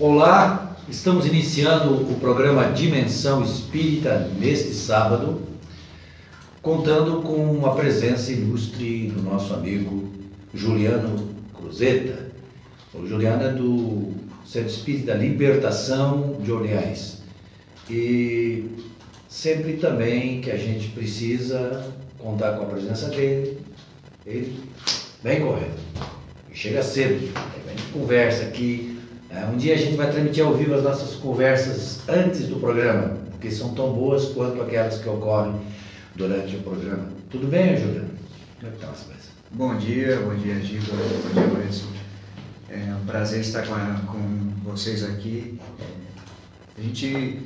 Olá, estamos iniciando o programa Dimensão Espírita neste sábado, contando com a presença ilustre do nosso amigo Juliano Cruzeta. O Juliano é do Centro Espírita Libertação de Orleans. E sempre também que a gente precisa contar com a presença dele, ele vem correndo. Chega cedo, gente conversa aqui um dia a gente vai transmitir ao vivo as nossas conversas antes do programa, porque são tão boas quanto aquelas que ocorrem durante o programa. Tudo bem, Juliano? Como é que estão as coisas? Bom dia, bom dia, Giba, bom dia, Maurício. É um prazer estar com, a, com vocês aqui. A gente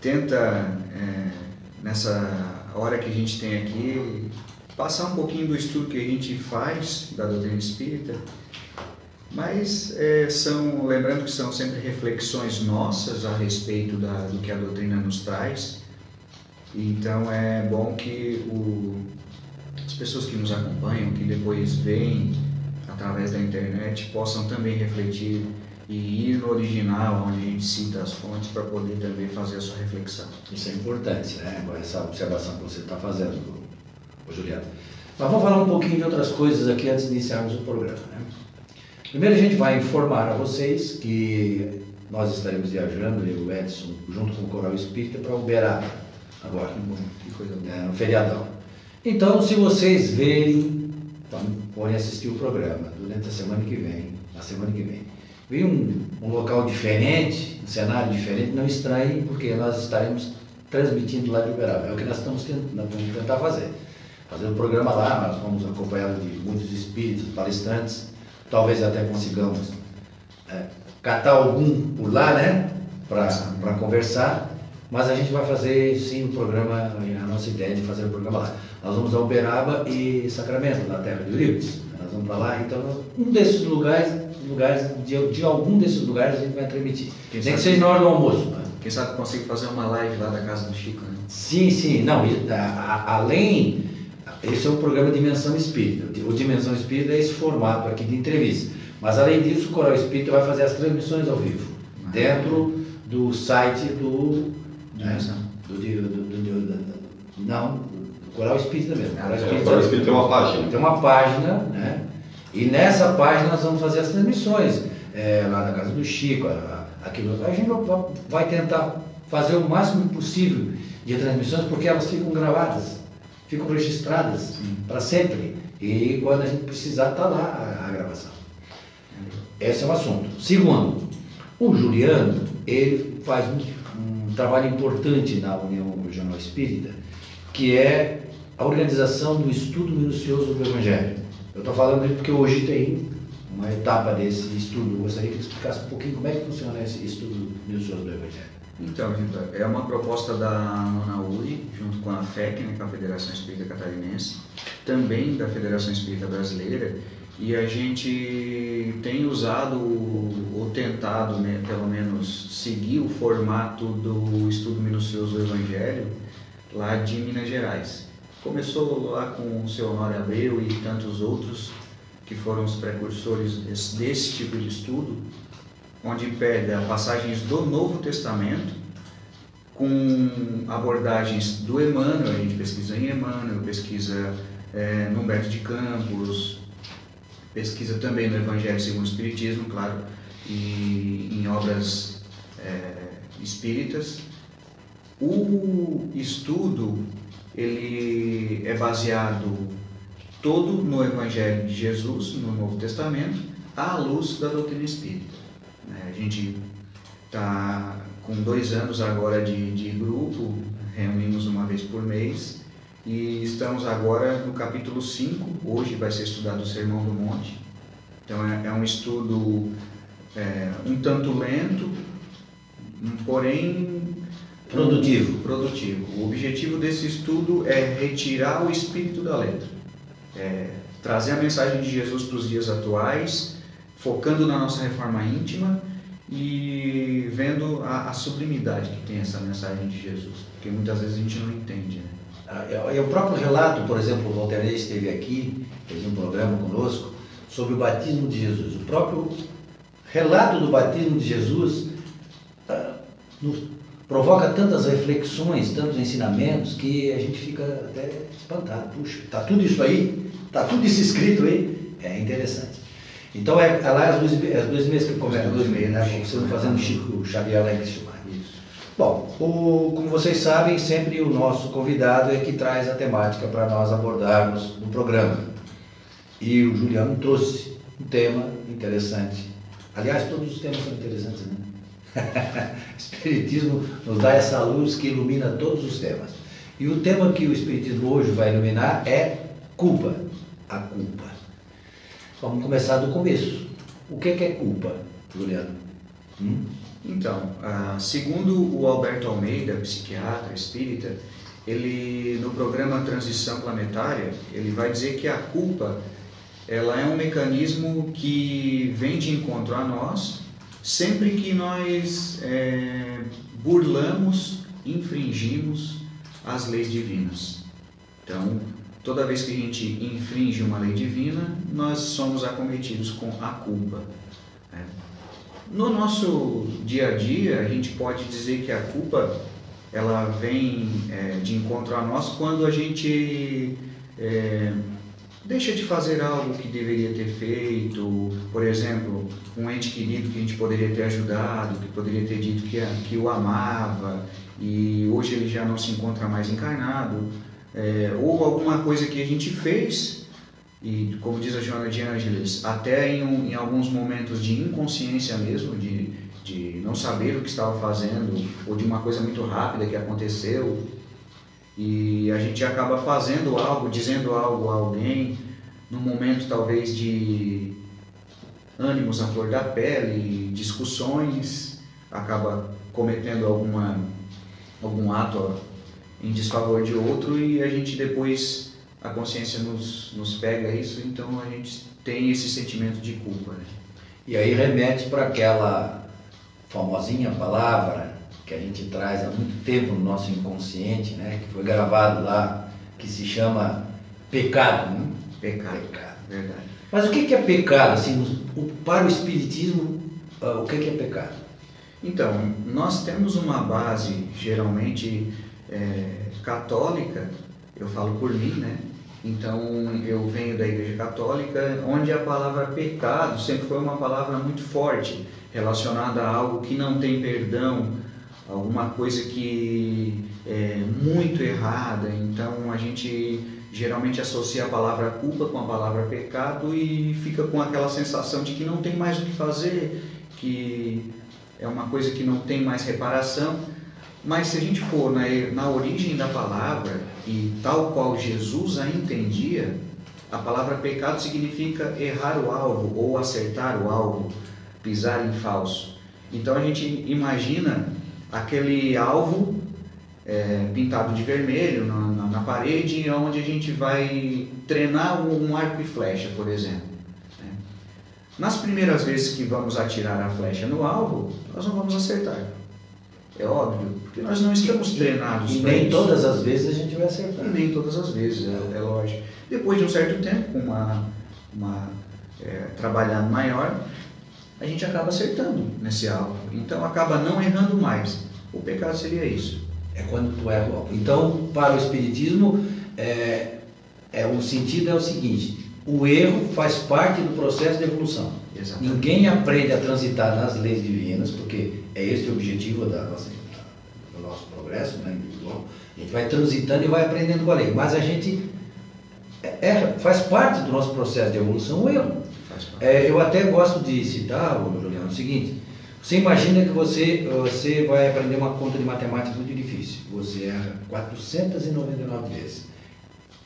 tenta, é, nessa hora que a gente tem aqui, passar um pouquinho do estudo que a gente faz da doutrina espírita mas é, são, lembrando que são sempre reflexões nossas a respeito da, do que a doutrina nos traz. Então é bom que o, as pessoas que nos acompanham, que depois veem através da internet, possam também refletir e ir no original, onde a gente cita as fontes, para poder também fazer a sua reflexão. Isso é importante, né? Essa observação que você está fazendo, Juliano. Mas vamos falar um pouquinho de outras coisas aqui antes de iniciarmos o programa. Né? Primeiro a gente vai informar a vocês que nós estaremos viajando, eu e o Edson, junto com o Coral Espírita, para Uberaba agora, que coisa é, no feriadão. Então, se vocês verem, então, podem assistir o programa durante a semana que vem, a semana que vem. Vem um, um local diferente, um cenário diferente, não estranhem, porque nós estaremos transmitindo lá de Uberaba. É o que nós estamos tentando, vamos tentar fazer. Fazer um programa lá, nós vamos acompanhado de muitos espíritos, palestrantes, talvez até consigamos é, catar algum por lá, né? Para conversar, mas a gente vai fazer sim o programa, a nossa ideia de fazer o programa lá. Nós vamos a Uberaba e Sacramento, na terra de Livres. Nós vamos para lá, então um desses lugares, lugares de, de, algum desses lugares a gente vai transmitir. Quem Tem que ser na hora do almoço. Né? Quem sabe consigo fazer uma live lá da casa do Chico, né? Sim, sim. Não, a, a, além esse é o programa Dimensão Espírita. O Dimensão Espírita é esse formato aqui de entrevista. Mas além disso, o Coral Espírita vai fazer as transmissões ao vivo, ah, dentro do site do. Né, do, do, do, do, não, do Coral Espírita mesmo. Coral Espírita, o Coral Espírita tem uma página. Tem uma página, né? E nessa página nós vamos fazer as transmissões. É, lá na casa do Chico, aquilo. A gente vai tentar fazer o máximo possível de transmissões, porque elas ficam gravadas ficam registradas para sempre. E quando a gente precisar, está lá a, a, gravação. Esse é o assunto. Segundo, o Juliano, ele faz um, um trabalho importante na União Regional Espírita, que é a organização do estudo minucioso do Evangelho. Eu estou falando isso porque hoje tem uma etapa desse estudo. Eu gostaria que ele explicasse um pouquinho como é que funciona esse estudo minucioso do Evangelho. Então, é uma proposta da Nonauri, junto com a FEC, né, com a Federação Espírita Catarinense, também da Federação Espírita Brasileira, e a gente tem usado ou tentado, né, pelo menos, seguir o formato do estudo minucioso do Evangelho lá de Minas Gerais. Começou lá com o seu Honório Abreu e tantos outros que foram os precursores desse, desse tipo de estudo, onde pega passagens do Novo Testamento com abordagens do Emmanuel, a gente pesquisa em Emmanuel, pesquisa é, no Humberto de Campos, pesquisa também no Evangelho segundo o Espiritismo, claro, e em obras é, espíritas. O estudo ele é baseado todo no Evangelho de Jesus, no Novo Testamento, à luz da doutrina espírita. Né? A gente está com dois anos agora de, de grupo, reunimos uma vez por mês e estamos agora no capítulo 5. Hoje vai ser estudado o Sermão do Monte. Então é, é um estudo é, um tanto lento, porém produtivo. Produtivo. O objetivo desse estudo é retirar o espírito da letra, é, trazer a mensagem de Jesus para os dias atuais focando na nossa reforma íntima e vendo a, a, sublimidade que tem essa mensagem de Jesus, porque muitas vezes a gente não entende. Né? Ah, é, é o próprio relato, por exemplo, o Walter Ney esteve aqui, fez um programa conosco, sobre o batismo de Jesus. O próprio relato do batismo de Jesus ah, nos provoca tantas reflexões, tantos ensinamentos, que a gente fica até espantado. Puxa, está tudo isso aí? Está tudo isso escrito aí? É interessante. Então, é, é lá as duas, as duas meses que começam, dois meses, né? Você fazendo Chico Xavier lá em Criciúma. Bom, o, como vocês sabem, sempre o nosso convidado é que traz a temática para nós abordarmos no programa. E o Juliano trouxe um tema interessante. Aliás, todos os temas são interessantes, né? Espiritismo nos dá essa luz que ilumina todos os temas. E o tema que o Espiritismo hoje vai iluminar é culpa. A culpa. Vamos começar do começo. O que é culpa, Juliano? Hum? Então, ah, segundo o Alberto Almeida, psiquiatra espírita, ele no programa Transição Planetária, ele vai dizer que a culpa ela é um mecanismo que vem de encontro a nós sempre que nós é, burlamos, infringimos as leis divinas. Então, toda vez que a gente infringe uma lei divina, nós somos acometidos com a culpa. Né? No nosso dia a dia, a gente pode dizer que a culpa ela vem é, de encontro a nós quando a gente é, deixa de fazer algo que deveria ter feito, por exemplo, um ente querido que a gente poderia ter ajudado, que poderia ter dito que, que o amava e hoje ele já não se encontra mais encarnado, é, ou alguma coisa que a gente fez e como diz a Joana de Ângeles, até em, em alguns momentos de inconsciência mesmo, de, de não saber o que estava fazendo, ou de uma coisa muito rápida que aconteceu, e a gente acaba fazendo algo, dizendo algo a alguém, num momento talvez de ânimos à flor da pele, discussões, acaba cometendo alguma, algum ato em desfavor de outro e a gente depois a consciência nos, nos pega isso, então a gente tem esse sentimento de culpa. Né? E aí remete para aquela famosinha palavra que a gente traz há muito tempo no nosso inconsciente, né? que foi gravado lá, que se chama pecado. Né? Pecado. Pecado. Verdade. Mas o que é pecado? Assim, para o Espiritismo, ah, o que é pecado? Então, nós temos uma base geralmente é, católica, eu falo por mim, né? Então, eu venho da Igreja Católica, onde a palavra pecado sempre foi uma palavra muito forte, relacionada a algo que não tem perdão, alguma coisa que é muito errada. Então, a gente geralmente associa a palavra culpa com a palavra pecado e fica com aquela sensação de que não tem mais o que fazer, que é uma coisa que não tem mais reparação. Mas se a gente for na, na origem da palavra, e tal qual Jesus a entendia, a palavra pecado significa errar o alvo ou acertar o alvo, pisar em falso. Então a gente imagina aquele alvo é, pintado de vermelho na, na, na, parede, onde a gente vai treinar um, um arco e flecha, por exemplo. Né? Nas primeiras vezes que vamos atirar a flecha no alvo, nós não vamos acertar. É óbvio, porque nós não estamos treinados. E, e nem isso. todas as vezes a gente vai acertar. E nem todas as vezes, é, é lógico. Depois de um certo tempo, com uma, uma é, trabalhando maior, a gente acaba acertando nesse alvo. Então acaba não errando mais. O pecado seria isso. É quando tu erra o alvo. Então, para o Espiritismo, é, é, o sentido é o seguinte: o erro faz parte do processo de evolução. Exatamente. Ninguém aprende a transitar nas leis divinas, porque é esse o objetivo da nossa, do nosso progresso né, individual. A gente vai transitando e vai aprendendo com a lei. Mas a gente é, é faz parte do nosso processo de evolução o erro. É, eu até gosto de citar, Juliano, o seguinte. Você imagina que você, você vai aprender uma conta de matemática muito difícil. Você erra 499 vezes.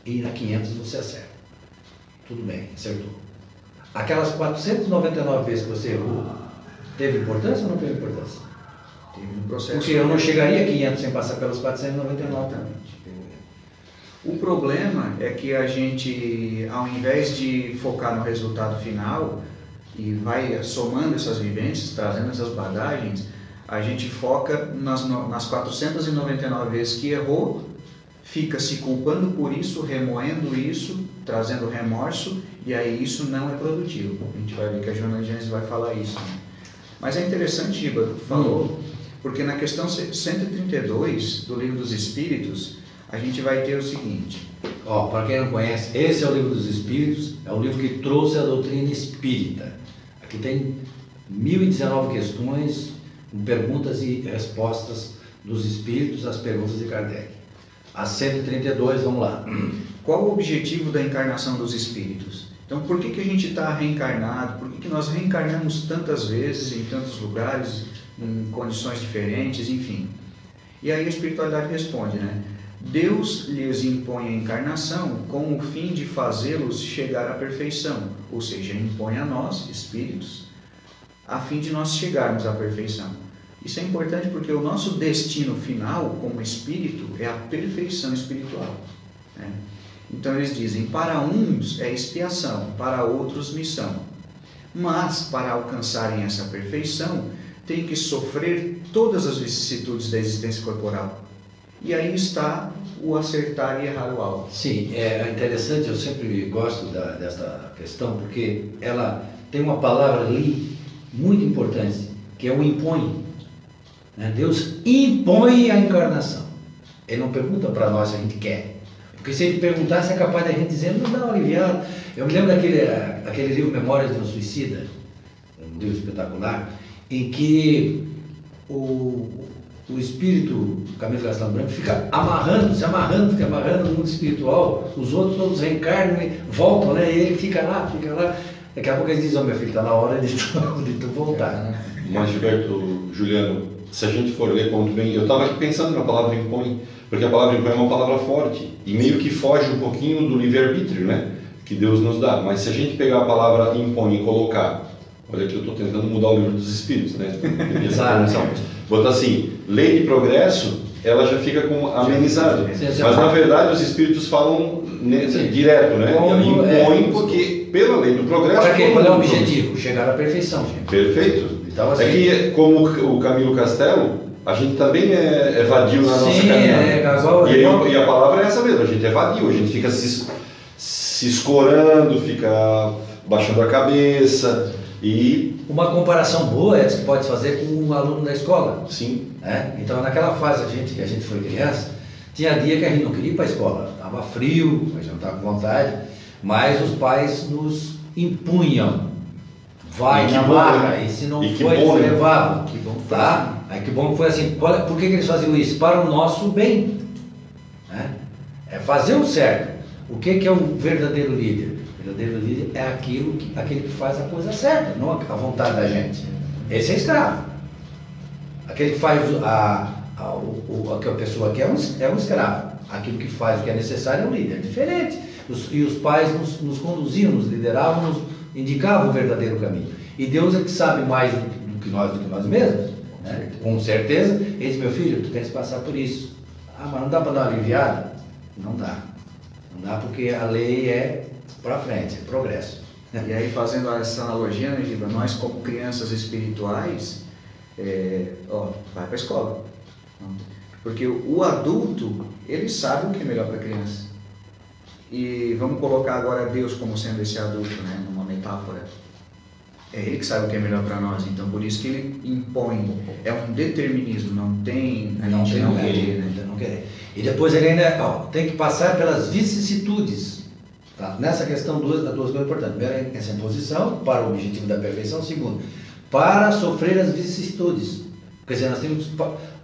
E na 500 você acerta. Tudo bem, acertou. Aquelas 499 vezes que você errou, Teve importância ou não teve importância? Teve um processo. Porque eu não chegaria a 500 sem passar pelos 499 também. O problema é que a gente, ao invés de focar no resultado final e vai somando essas vivências, trazendo essas bagagens, a gente foca nas, nas 499 vezes que errou, fica se culpando por isso, remoendo isso, trazendo remorso, e aí isso não é produtivo. A gente vai ver que a Joana Gênesis vai falar isso. Né? Mas é interessante, Giba, que tu falou, porque na questão 132 do Livro dos Espíritos, a gente vai ter o seguinte. Ó, para quem não conhece, esse é o Livro dos Espíritos, é o livro que trouxe a doutrina espírita. Aqui tem 1019 questões, com perguntas e respostas dos espíritos às perguntas de Kardec. A 132, vamos lá. Qual o objetivo da encarnação dos espíritos? Então, por que, que a gente está reencarnado? Por que, que nós reencarnamos tantas vezes, em tantos lugares, em condições diferentes, enfim? E aí a espiritualidade responde, né? Deus lhes impõe a encarnação com o fim de fazê-los chegar à perfeição, ou seja, impõe a nós, espíritos, a fim de nós chegarmos à perfeição. Isso é importante porque o nosso destino final como espírito é a perfeição espiritual. Né? Então eles dizem: para uns é expiação, para outros missão. Mas para alcançarem essa perfeição, tem que sofrer todas as vicissitudes da existência corporal. E aí está o acertar e errar o alvo. Sim, é interessante, eu sempre gosto da, dessa questão, porque ela tem uma palavra ali muito importante, que é o impõe. Né? Deus impõe a encarnação. Ele não pergunta para nós se a gente quer. Porque se ele perguntasse, é capaz de a gente dizer, não dá aliviado. Eu me lembro daquele aquele livro Memórias de um Suicida, um livro espetacular, em que o, o espírito Camilo Castelo Branco fica amarrando, se amarrando, fica amarrando no mundo espiritual, os outros todos reencarnam voltam, né? E ele fica lá, fica lá. Daqui a pouco ele diz, ó oh, meu filho, está na hora de tu, de tu voltar. Mas Gilberto, Juliano, se a gente for ler quanto bem, eu estava aqui pensando na palavra impõe, porque a palavra impõe é uma palavra forte e meio que foge um pouquinho do livre-arbítrio, né? Que Deus nos dá. Mas se a gente pegar a palavra impõe e colocar, olha aqui eu estou tentando mudar o livro dos Espíritos, né? Exato. Botar assim, lei de progresso, ela já fica com amenizado. Mas na verdade os Espíritos falam direto, né? Como, impõe é, porque pela lei do progresso. Para quê? Qual é o objetivo? Chegar à perfeição. Gente. Perfeito. Então, assim, é que, como o Camilo Castelo, a gente também é, é vadio na sim, nossa caminhada. É, e, aí, e a palavra é essa mesmo, a gente é vadio, a gente fica se, se escorando, fica baixando a cabeça e... Uma comparação boa é que você pode fazer com um aluno da escola. Sim. É? Então, naquela fase a gente, que a gente foi criança, tinha dia que a gente não queria ir para a escola, estava frio, a gente não estava com vontade, mas os pais nos impunham vai na marra, né? e se não e foi, bom, eles levavam. Que bom tá? Aí que bom que foi assim. Por que, que eles faziam isso? Para o nosso bem. Né? É fazer o certo. O que, que é um verdadeiro líder? O verdadeiro líder é aquilo que, aquele que faz a coisa certa, não a vontade da gente. Esse é escravo. Aquele que faz a, a, o, o, a que a pessoa quer é um, é um escravo. Aquilo que faz o que é necessário é um líder. É diferente. Os, e os pais nos, nos conduziam, nos lideravam, nos, indicava o verdadeiro caminho. E Deus é que sabe mais do que nós, do que nós mesmos, né? com certeza. Ele diz, meu filho, tu tens que passar por isso. Ah, mas não dá para dar uma aliviada? Não dá. Não dá porque a lei é para frente, é progresso. E aí, fazendo essa analogia, né, Giba, nós como crianças espirituais, é, ó, vai para a escola. Porque o adulto, ele sabe o que é melhor para a criança. E vamos colocar agora Deus como sendo esse adulto, né? numa metáfora. É Ele que sabe o que é melhor para nós, então por isso que Ele impõe. É um determinismo, não tem a não gente tem não querer. Né? Não querer. E depois ele ainda ó, tem que passar pelas vicissitudes. Tá? Nessa questão, duas, duas coisas importantes. Primeiro, essa imposição para o objetivo da perfeição. Segundo, para sofrer as vicissitudes. Quer dizer, nós temos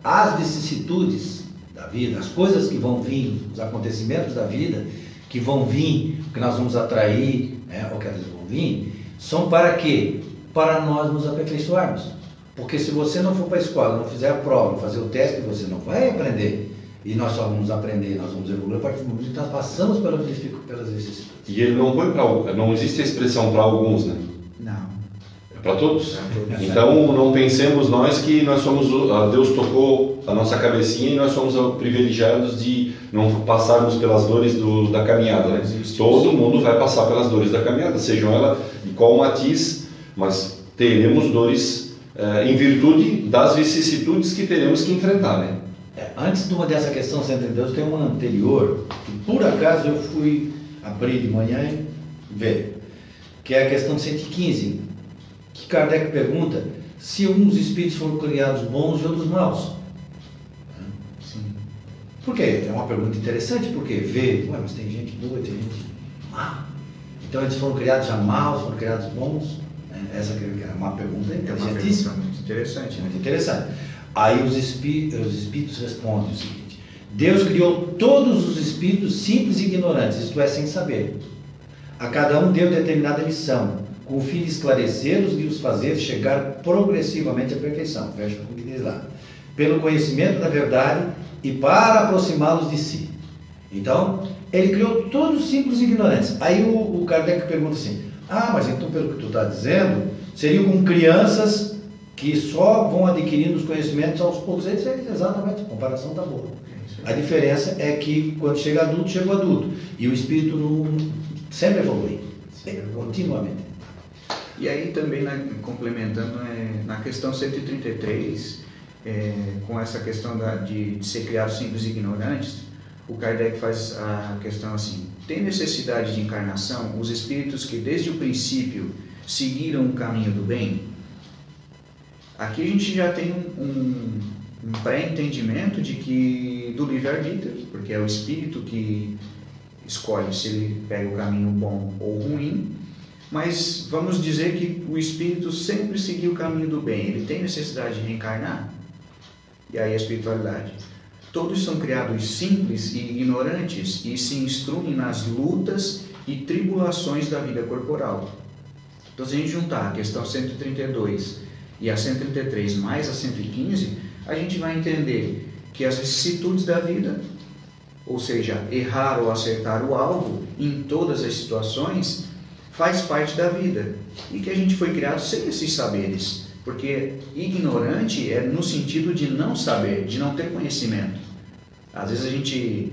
as vicissitudes da vida, as coisas que vão vir, os acontecimentos da vida, que vão vir, que nós vamos atrair, né, ou que eles vão vir, são para quê? Para nós nos aperfeiçoarmos. Porque se você não for para a escola, não fizer a prova, não fazer o teste, você não vai aprender. E nós só vamos aprender, nós vamos evoluir a partir do momento que nós passamos pelas, vicissitudes. E ele não põe para não existe a expressão para alguns, né? Para todos? Então não pensemos nós que nós somos Deus tocou a nossa cabecinha e nós somos privilegiados de não passarmos pelas dores do, da caminhada. Né? Todo mundo vai passar pelas dores da caminhada, sejam ela de qual matiz, mas teremos dores é, em virtude das vicissitudes que teremos que enfrentar, né? É, antes de uma dessa questão centro de Deus, tem uma anterior que por acaso eu fui abrir de manhã e ver, que é a questão 115 que Kardec pergunta se uns espíritos foram criados bons e outros maus? Sim. Por quê? É uma pergunta interessante, porque vê, ué, mas tem gente boa, tem gente má. Então eles foram criados já maus, foram criados bons? É, Essa que é uma pergunta É uma pergunta muito interessante, né? Muito interessante. Aí os, espí- os espíritos respondem o seguinte: Deus criou todos os espíritos simples e ignorantes, isto é, sem saber. A cada um deu determinada missão, com o fim de esclarecê-los e os fazer chegar progressivamente à perfeição. Com o que diz lá. Pelo conhecimento da verdade e para aproximá-los de si. Então, ele criou todos simples e ignorantes. Aí o, o Kardec pergunta assim: Ah, mas então, pelo que tu está dizendo, seriam como crianças que só vão adquirindo os conhecimentos aos poucos. Ele exatamente, a comparação está boa. A diferença é que quando chega adulto, chega adulto. E o espírito não. Sempre evolui. Continuamente. E aí também, né, complementando, é, na questão 133, é, com essa questão da- de, de ser criados simples e ignorantes, o Kardec faz a questão assim, tem necessidade de encarnação os espíritos que desde o princípio seguiram o caminho do bem? Aqui a gente já tem um, um, um pré-entendimento de que do livre-arbítrio, porque é o espírito que escolhe se ele pega o caminho bom ou ruim, mas vamos dizer que o espírito sempre seguiu o caminho do bem. Ele tem necessidade de reencarnar? E aí a espiritualidade. Todos são criados simples e ignorantes e se instruem nas lutas e tribulações da vida corporal. Então, se a gente juntar a questão 132 e a 133 mais a 115, a gente vai entender que as vicissitudes da vida, ou seja, errar ou acertar o alvo em todas as situações, faz parte da vida e que a gente foi criado sem esses saberes, porque ignorante é no sentido de não saber, de não ter conhecimento. Às vezes a gente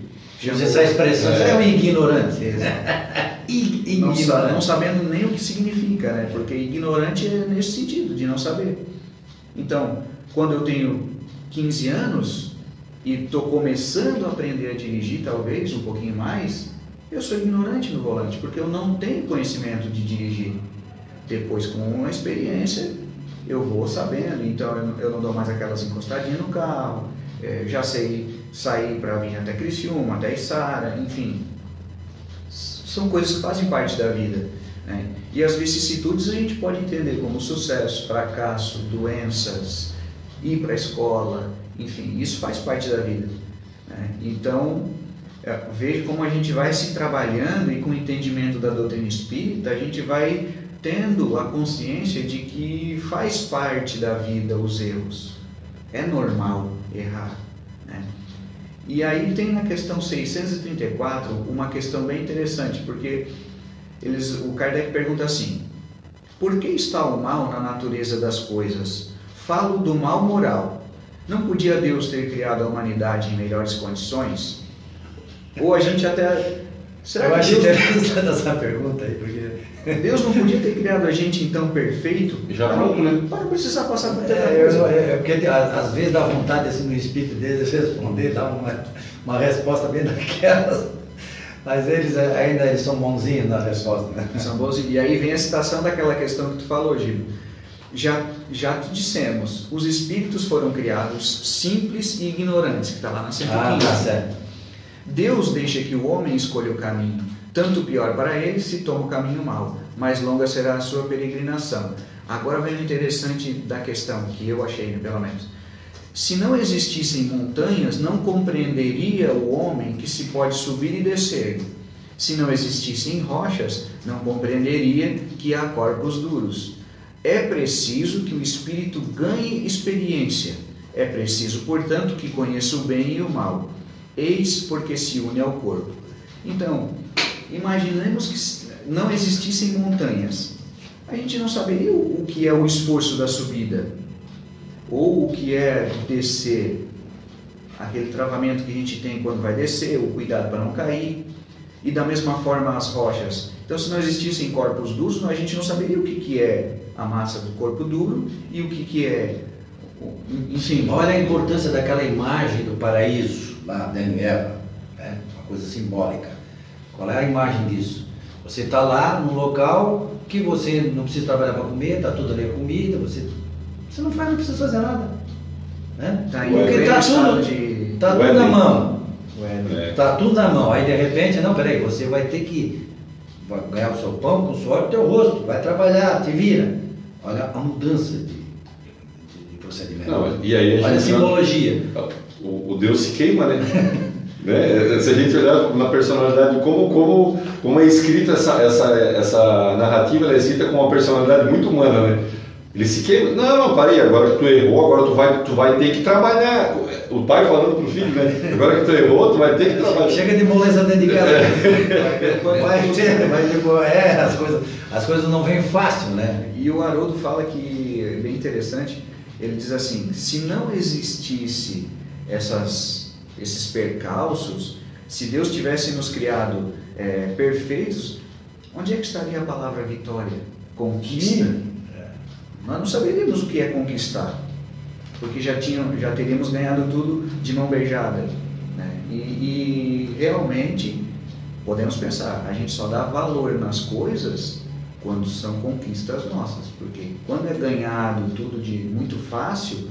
Usa essa expressão, É. é um ignorante. Exato. I- não, ignorante. não sabendo nem o que significa, né? Porque ignorante é nesse sentido, de não saber. Então, quando eu tenho 15 anos e estou começando a aprender a dirigir, talvez um pouquinho mais, eu sou ignorante no volante, porque eu não tenho conhecimento de dirigir. Depois, com a experiência, eu vou sabendo, então eu não- eu não dou mais aquelas encostadinhas no carro, eh, já sei sair para vir até Criciúma, até Içara, enfim. São coisas que fazem parte da vida. né? E as vicissitudes a gente pode entender como sucesso, fracasso, doenças, ir para a escola, enfim, isso faz parte da vida. né? Então, é, veja como a gente vai se trabalhando e com o entendimento da doutrina espírita, a gente vai tendo a consciência de que faz parte da vida os erros. É normal errar. Né? E aí tem na questão 634 uma questão bem interessante, porque eles, o Kardec pergunta assim: por que está o mal na natureza das coisas? Falo do mal moral. Não podia Deus ter criado a humanidade em melhores condições? Ou a gente até. Será Eu que acho Deus, interessante essa pergunta aí, porque Deus não podia ter criado a gente então perfeito? Já para, né? para não precisar passar por tanta É, coisa. é, é porque a- às vezes dá vontade assim no espírito deles responder, dar uma, uma resposta bem daquelas, mas eles é, ainda eles são bonzinhos na resposta, né? São bons, e aí vem a citação daquela questão que tu falou, Gil. Já, já te dissemos, os espíritos foram criados simples e ignorantes, que está lá na 115. Ah, tá certo. Deus deixa que o homem escolha o caminho, tanto pior para ele se toma o caminho mau, mais longa será a sua peregrinação. Agora vem o interessante da questão, que eu achei, né, pelo menos. Se não existissem montanhas, não compreenderia o homem que se pode subir e descer. Se não existissem rochas, não compreenderia que há corpos duros. É preciso que o espírito ganhe experiência. É preciso, portanto, que conheça o bem e o mal. Eis porque se une ao corpo. Então, imaginemos que não existissem montanhas. A gente não saberia o que é o esforço da subida, ou o que é descer, aquele travamento que a gente tem quando vai descer, o cuidado para não cair, e da mesma forma as rochas. Então, se não existissem corpos duros, a gente não saberia o que, que é a massa do corpo duro e o que, que é. Enfim, Olha a importância daquela imagem do paraíso, lá Adão e Eva, né? uma coisa simbólica. Qual é a imagem disso? Você está lá num local que você não precisa trabalhar para comer, está tudo ali a comida, você Você não faz, não precisa fazer nada. Né? Tá Porque em tá estado tudo, de... tá tudo na mão. É. Tá tudo na mão. Aí de repente, não, peraí, você vai ter que ganhar o seu pão com o suor do teu rosto, vai trabalhar, te vira. Olha a mudança de, de- de procedimento. Não, e aí a Olha a simbologia. O, o Deus se queima, né? né? Se a gente olhar na personalidade, como, como, como é escrita essa, essa, essa narrativa, ela é escrita com uma personalidade muito humana, né? Ele se queima. Não, não, parei, agora que tu errou, agora tu vai, tu vai ter que trabalhar. O pai falando pro filho, né? Agora que tu errou, tu vai ter que trabalhar. Chega de moleza dentro de casa. Vai ter, vai ter, é, as coisas, as coisas não vêm fácil, né? E o Haroldo fala que é bem interessante. Ele diz assim: se não existisse essas, esses percalços, se Deus tivesse nos criado é, perfeitos, onde é que estaria a palavra vitória? Conquista. Nós não saberíamos o que é conquistar, porque já, tinham, já teríamos ganhado tudo de mão beijada. Né? E, e realmente podemos pensar, a gente só dá valor nas coisas quando são conquistas nossas, porque quando é ganhado tudo de muito fácil,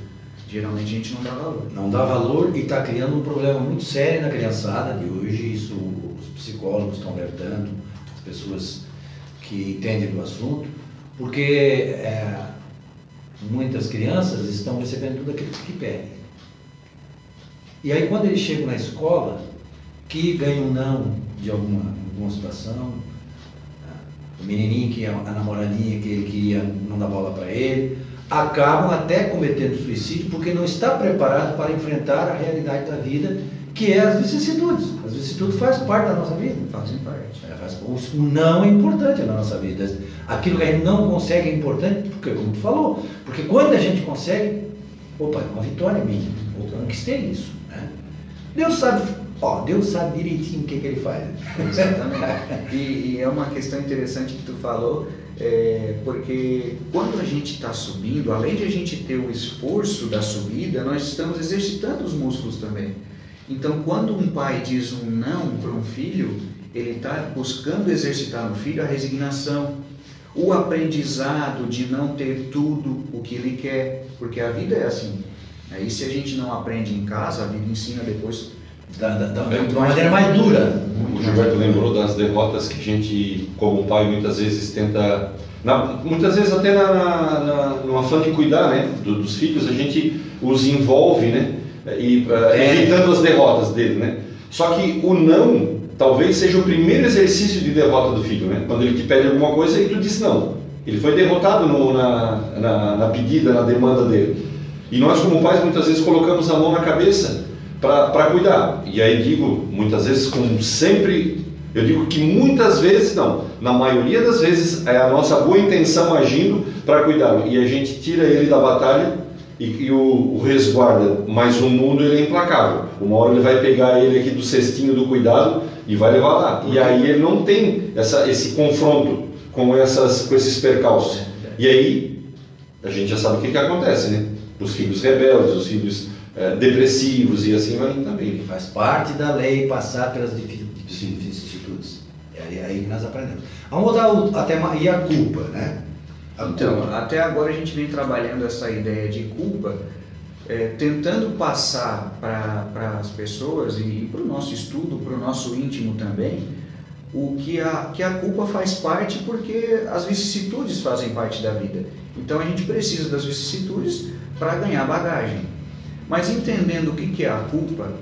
geralmente a gente não dá valor. Não dá valor e está criando um problema muito sério na criançada de hoje. Isso os psicólogos estão alertando, as pessoas que entendem do assunto, porque é, muitas crianças estão recebendo tudo aquilo que pedem. E aí quando eles chegam na escola, que ganham um não de alguma, alguma situação, o menininho que a, a namoradinha que ele queria não dar bola para ele, acabam até cometendo suicídio porque não está preparado para enfrentar a realidade da vida, que é as vicissitudes. As vicissitudes fazem parte da nossa vida. Fazem parte. É, faz- O não é importante na nossa vida. Aquilo que a gente não consegue é importante, porque como tu falou, porque quando a gente consegue, opa, é uma vitória minha, eu conquistei isso. Né? Deus sabe, ó, Deus sabe direitinho o que, que ele faz. Exatamente. E, e é uma questão interessante que tu falou, é, porque quando a gente está subindo, além de a gente ter o esforço da subida, nós estamos exercitando os músculos também. Então, quando um pai diz um não para um filho, ele está buscando exercitar no filho a resignação, o aprendizado de não ter tudo o que ele quer, porque a vida é assim. Aí, se a gente não aprende em casa, a vida ensina depois Da, da, da, de uma maneira mais dura. O Gilberto lembrou das derrotas que a gente, como pai, muitas vezes tenta. na- muitas vezes até na, na, no afã de cuidar né, do- dos filhos, a gente os envolve, né? E, É. evitando as derrotas dele, né? Só que o não talvez seja o primeiro exercício de derrota do filho, né? Quando ele te pede alguma coisa e tu diz não. Ele foi derrotado no- na, na, na pedida, na demanda dele. E nós, como pais, muitas vezes colocamos a mão na cabeça para cuidar. E aí digo, muitas vezes, com sempre. Eu digo que muitas vezes, não, na maioria das vezes, é a nossa boa intenção agindo para cuidar. E a gente tira ele da batalha e, e o, o resguarda. Mas o mundo ele é implacável. Uma hora ele vai pegar ele aqui do cestinho do cuidado e vai levar lá. E aí ele não tem essa, esse confronto com, essas, com esses percalços. E aí a gente já sabe o que, que acontece, né? Os filhos rebeldes, os filhos eh, depressivos e assim vai também. Ele faz parte da lei passar pelas difi- vicissitudes. É aí- que nós aprendemos. Vamos o, até e a culpa, né? A Então, culpa. até agora a gente vem trabalhando essa ideia de culpa, é, tentando passar para as pessoas e para o nosso estudo, para o nosso íntimo também, o que a, que a culpa faz parte porque as vicissitudes fazem parte da vida. Então a gente precisa das vicissitudes para ganhar bagagem. Mas entendendo o que é a culpa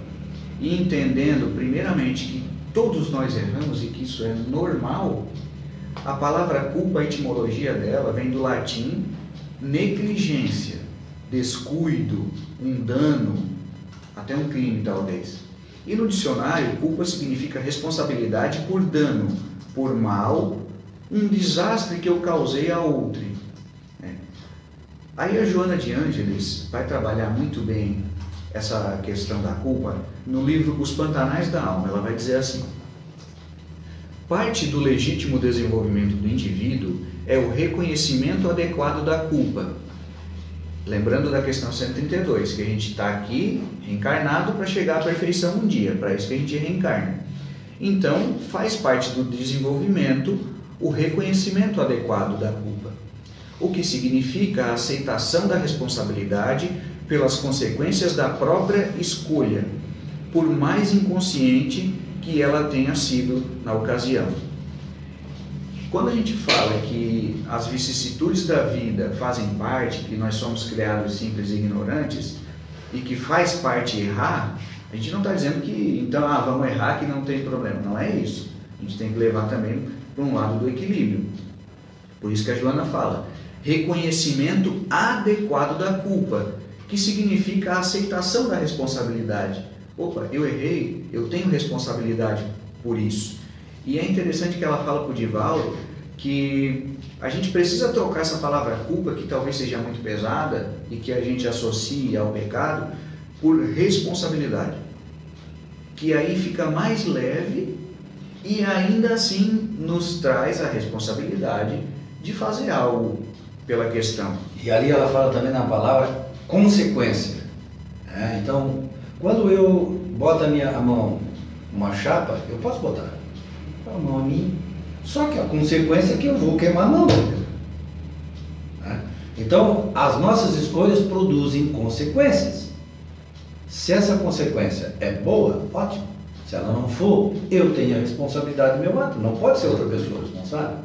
e entendendo, primeiramente, que todos nós erramos e que isso é normal, a palavra culpa, a etimologia dela vem do latim negligência, descuido, um dano, até um crime talvez. E no dicionário, culpa significa responsabilidade por dano, por mal, um desastre que eu causei a outrem. Aí a Joana de Ângeles vai trabalhar muito bem essa questão da culpa no livro Os Pantanais da Alma. Ela vai dizer assim: Parte do legítimo desenvolvimento do indivíduo é o reconhecimento adequado da culpa. Lembrando da questão 132, que a gente está aqui reencarnado para chegar à perfeição um dia, para isso que a gente reencarna. Então, faz parte do desenvolvimento o reconhecimento adequado da culpa. O que significa a aceitação da responsabilidade pelas consequências da própria escolha, por mais inconsciente que ela tenha sido na ocasião. Quando a gente fala que as vicissitudes da vida fazem parte, que nós somos criados simples e ignorantes, e que faz parte errar, a gente não está dizendo que então ah, vamos errar que não tem problema. Não é isso. A gente tem que levar também para um lado do equilíbrio. Por isso que a Joana fala: reconhecimento adequado da culpa, que significa a aceitação da responsabilidade. Opa, eu errei, eu tenho responsabilidade por isso. E é interessante que ela fala para o Divaldo que a gente precisa trocar essa palavra culpa, que talvez seja muito pesada e que a gente associa ao pecado, por responsabilidade. Que aí fica mais leve e ainda assim nos traz a responsabilidade de fazer algo pela questão. E ali ela fala também na palavra consequência. É, então, quando eu boto a minha a mão numa chapa, eu posso botar a mão a mim, só que a consequência é que eu vou queimar a mão. É? Então, as nossas escolhas produzem consequências. Se essa consequência é boa, ótimo. Se ela não for, eu tenho a responsabilidade do meu ato. Não pode ser outra pessoa responsável.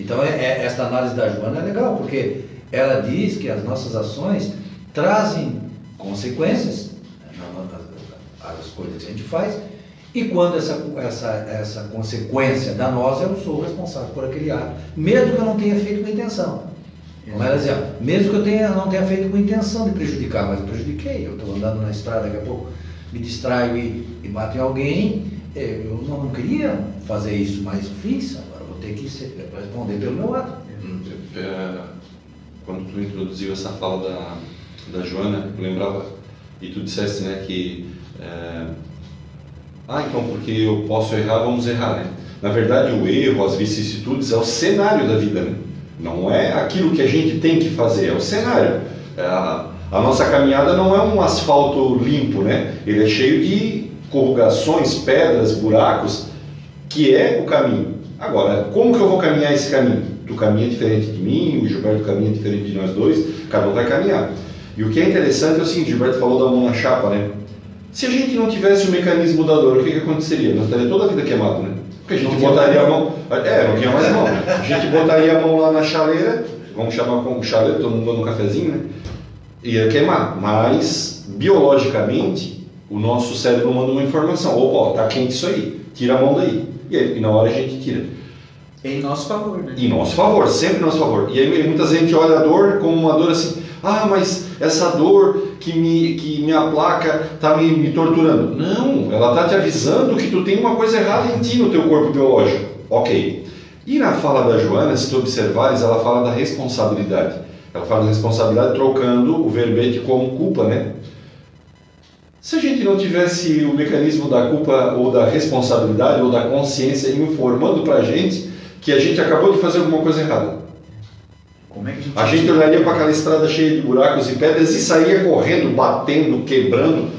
Então, é, é, essa análise da Joana é legal, porque ela diz que as nossas ações trazem consequências, as, as coisas que a gente faz, e quando essa, essa, essa consequência danosa, eu sou responsável por aquele ato, mesmo que eu não tenha feito com intenção. Como ela dizia, mesmo que eu tenha, não tenha feito com intenção de prejudicar, mas eu prejudiquei. Eu estou andando na estrada, daqui a pouco me distraio e, e bato em alguém. É, eu não, não, queria fazer isso, mas fiz. Agora ter que responder pelo meu ato. É, quando tu introduziu essa fala da, da Joana, eu lembrava, e tu disseste né, que. É, ah, então porque eu posso errar, vamos errar, né? Na verdade, o erro, as vicissitudes, é o cenário da vida, né? Não é aquilo que a gente tem que fazer, é o cenário. É a, a nossa caminhada não é um asfalto limpo, né? Ele é cheio de corrugações, pedras, buracos, que é o caminho. Agora, como que eu vou caminhar esse caminho? Tu caminha diferente de mim, o Gilberto caminha diferente de nós dois, cada um vai caminhar. E o que é interessante é o seguinte, o Gilberto falou da mão na chapa, né? Se a gente não tivesse o mecanismo da dor, o que, que aconteceria? Nós estaria toda a vida queimado, né? Porque a gente não botaria a mão. É, não tinha mais mão. A gente botaria a mão lá na chaleira, vamos chamar como chaleira, todo mundo dando um cafezinho, né? Ia queimar. Mas, biologicamente, o nosso cérebro manda uma informação: opa, ó, tá quente isso aí, tira a mão daí. E, aí, e na hora a gente tira. Em nosso favor, né? Em nosso favor, sempre em nosso favor. E aí muita gente olha a dor como uma dor assim, ah, mas essa dor que me, que minha placa está me, me torturando. Não, ela está te avisando que tu tem uma coisa errada em ti no teu corpo biológico. Ok. E na fala da Joana, se tu observares, ela fala da responsabilidade. Ela fala da responsabilidade trocando o verbete como culpa, né? Se a gente não tivesse o mecanismo da culpa ou da responsabilidade ou da consciência informando para a gente que a gente acabou de fazer alguma coisa errada, é a gente, a gente olharia para aquela estrada cheia de buracos e pedras e saía correndo, batendo, quebrando.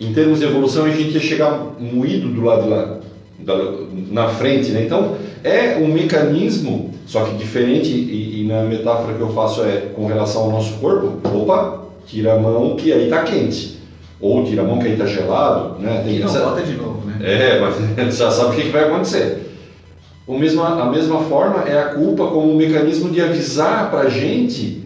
Em termos de evolução, a gente ia chegar moído do lado de lá, da, na frente. Né? Então, é um mecanismo, só que diferente, e, e, na metáfora que eu faço é com relação ao nosso corpo: opa, tira a mão que aí está quente. Ou tira a mão que aí está gelado. Né? Tem, e não, bota de novo, né? É, mas já sabe o que, que vai acontecer. O mesma, a mesma forma é a culpa como um mecanismo de avisar para a gente.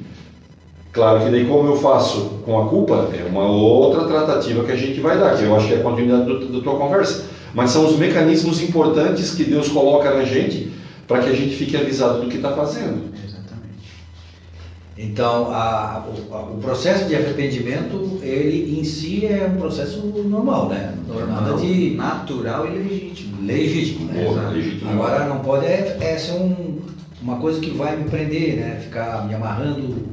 Claro que daí como eu faço com a culpa, é uma outra tratativa que a gente vai dar, que eu acho que é a continuidade da tua conversa. Mas são os mecanismos importantes que Deus coloca na gente para que a gente fique avisado do que está fazendo. Então, a, o, a, o, processo de arrependimento, ele em si é um processo normal, né? Normal, Nada de natural e legítimo. Legítimo, né? Boa, legítimo. Agora não pode é, é ser um, uma coisa que vai me prender, né? Ficar me amarrando.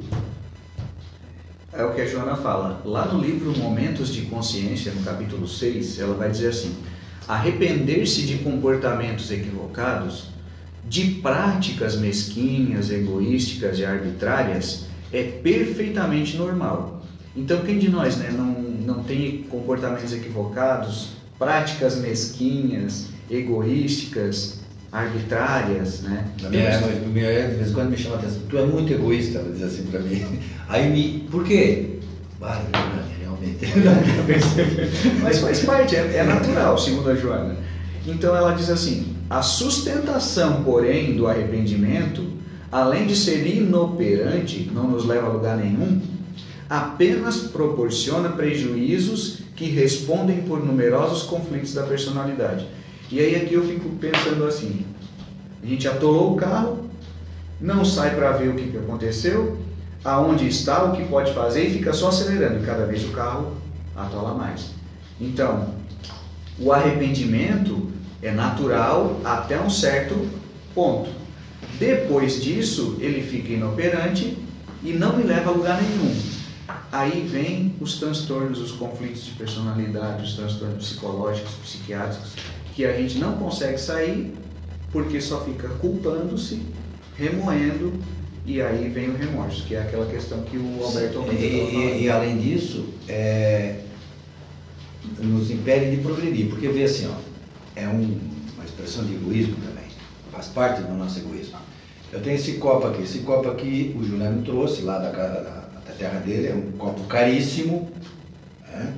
É o que a Joana fala. Lá no livro Momentos de Consciência, no capítulo 6, ela vai dizer assim: arrepender-se de comportamentos equivocados de práticas mesquinhas, egoísticas e arbitrárias é perfeitamente normal. Então, quem de nós né, não, não tem comportamentos equivocados, práticas mesquinhas, egoísticas? arbitrárias, né? Na minha época, de vez em quando me chama a atenção, tu é muito egoísta, ela diz assim pra mim. Aí me. Por quê? Ah, realmente. Mas faz parte, é, é natural, segundo a Joana. Então ela diz assim: a sustentação, porém, do arrependimento, além de ser inoperante, não nos leva a lugar nenhum, apenas proporciona prejuízos que respondem por numerosos conflitos da personalidade. E aí aqui eu fico pensando assim: a gente atolou o carro, não sai para ver o que, aconteceu, aonde está, o que pode fazer e fica só acelerando. E cada vez o carro atola mais. Então, o arrependimento é natural até um certo ponto. Depois disso, ele fica inoperante e não me leva a lugar nenhum. Aí vem os transtornos, os conflitos de personalidade, os transtornos psicológicos, psiquiátricos, que a gente não consegue sair porque só fica culpando-se, remoendo e aí vem o remorso, que é aquela questão que o Alberto e, e, e, além disso, é, nos impede de progredir, porque vê assim, ó, é um, uma expressão de egoísmo também, faz parte do nosso egoísmo. Eu tenho esse copo aqui, esse copo aqui o Juliano trouxe lá da, da, da terra dele, é um copo caríssimo, né?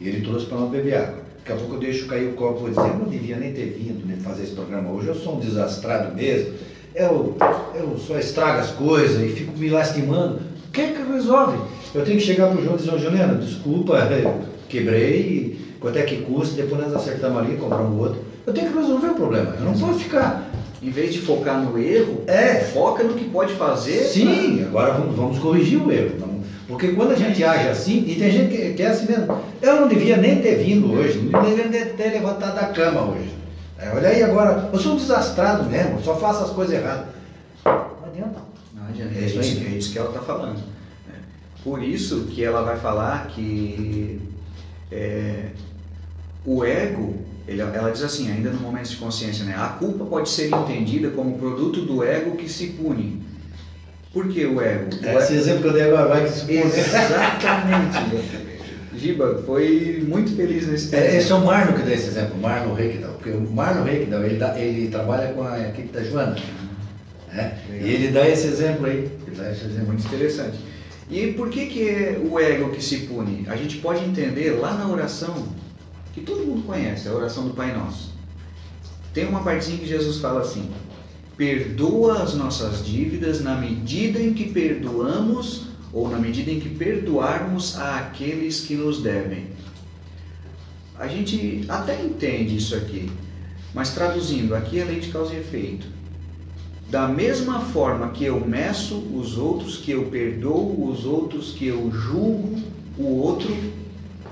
e ele trouxe para não beber água. Daqui a pouco eu deixo cair o copo e dizer, eu não devia nem ter vindo nem fazer esse programa hoje, eu sou um desastrado mesmo, eu, eu só estrago as coisas e fico me lastimando. O que é que resolve? Eu tenho que chegar para o João e dizer, Juliano, desculpa, quebrei, quanto é que custa, depois nós acertamos ali, compramos outro. Eu tenho que resolver o problema, eu não posso ficar em vez de focar no erro, é. foca no que pode fazer. Sim, pra... agora vamos, vamos corrigir o erro. Porque quando a gente age assim, e tem gente que, que é assim mesmo, eu não devia nem ter vindo hoje, não devia nem ter levantado da cama hoje. É, olha aí agora, eu sou um desastrado mesmo, só faço as coisas erradas. Não adianta. Não adianta, é, isso, é isso que ela está falando. É. Por isso que ela vai falar que é, o ego, ele, ela diz assim, ainda no momento de consciência, né? A culpa pode ser entendida como produto do ego que se pune por que o ego? Esse exemplo que eu dei agora vai que se Exatamente. Giba foi muito feliz nesse tempo. É, esse é o Marlon que dá esse exemplo, o Marlon Reikdal. Porque o Marlon Reikdal, ele, dá, ele trabalha com a equipe da Joana. Né? E ele dá esse exemplo aí. Ele dá esse exemplo. Muito interessante. E por que, que é o ego que se pune? A gente pode entender lá na oração, que todo mundo conhece, a oração do Pai Nosso. Tem uma partezinha que Jesus fala assim: perdoa as nossas dívidas na medida em que perdoamos ou na medida em que perdoarmos a aqueles que nos devem. A gente até entende isso aqui, mas traduzindo, aqui é lei de causa e efeito. Da mesma forma que eu meço os outros, que eu perdoo os outros, que eu julgo o outro,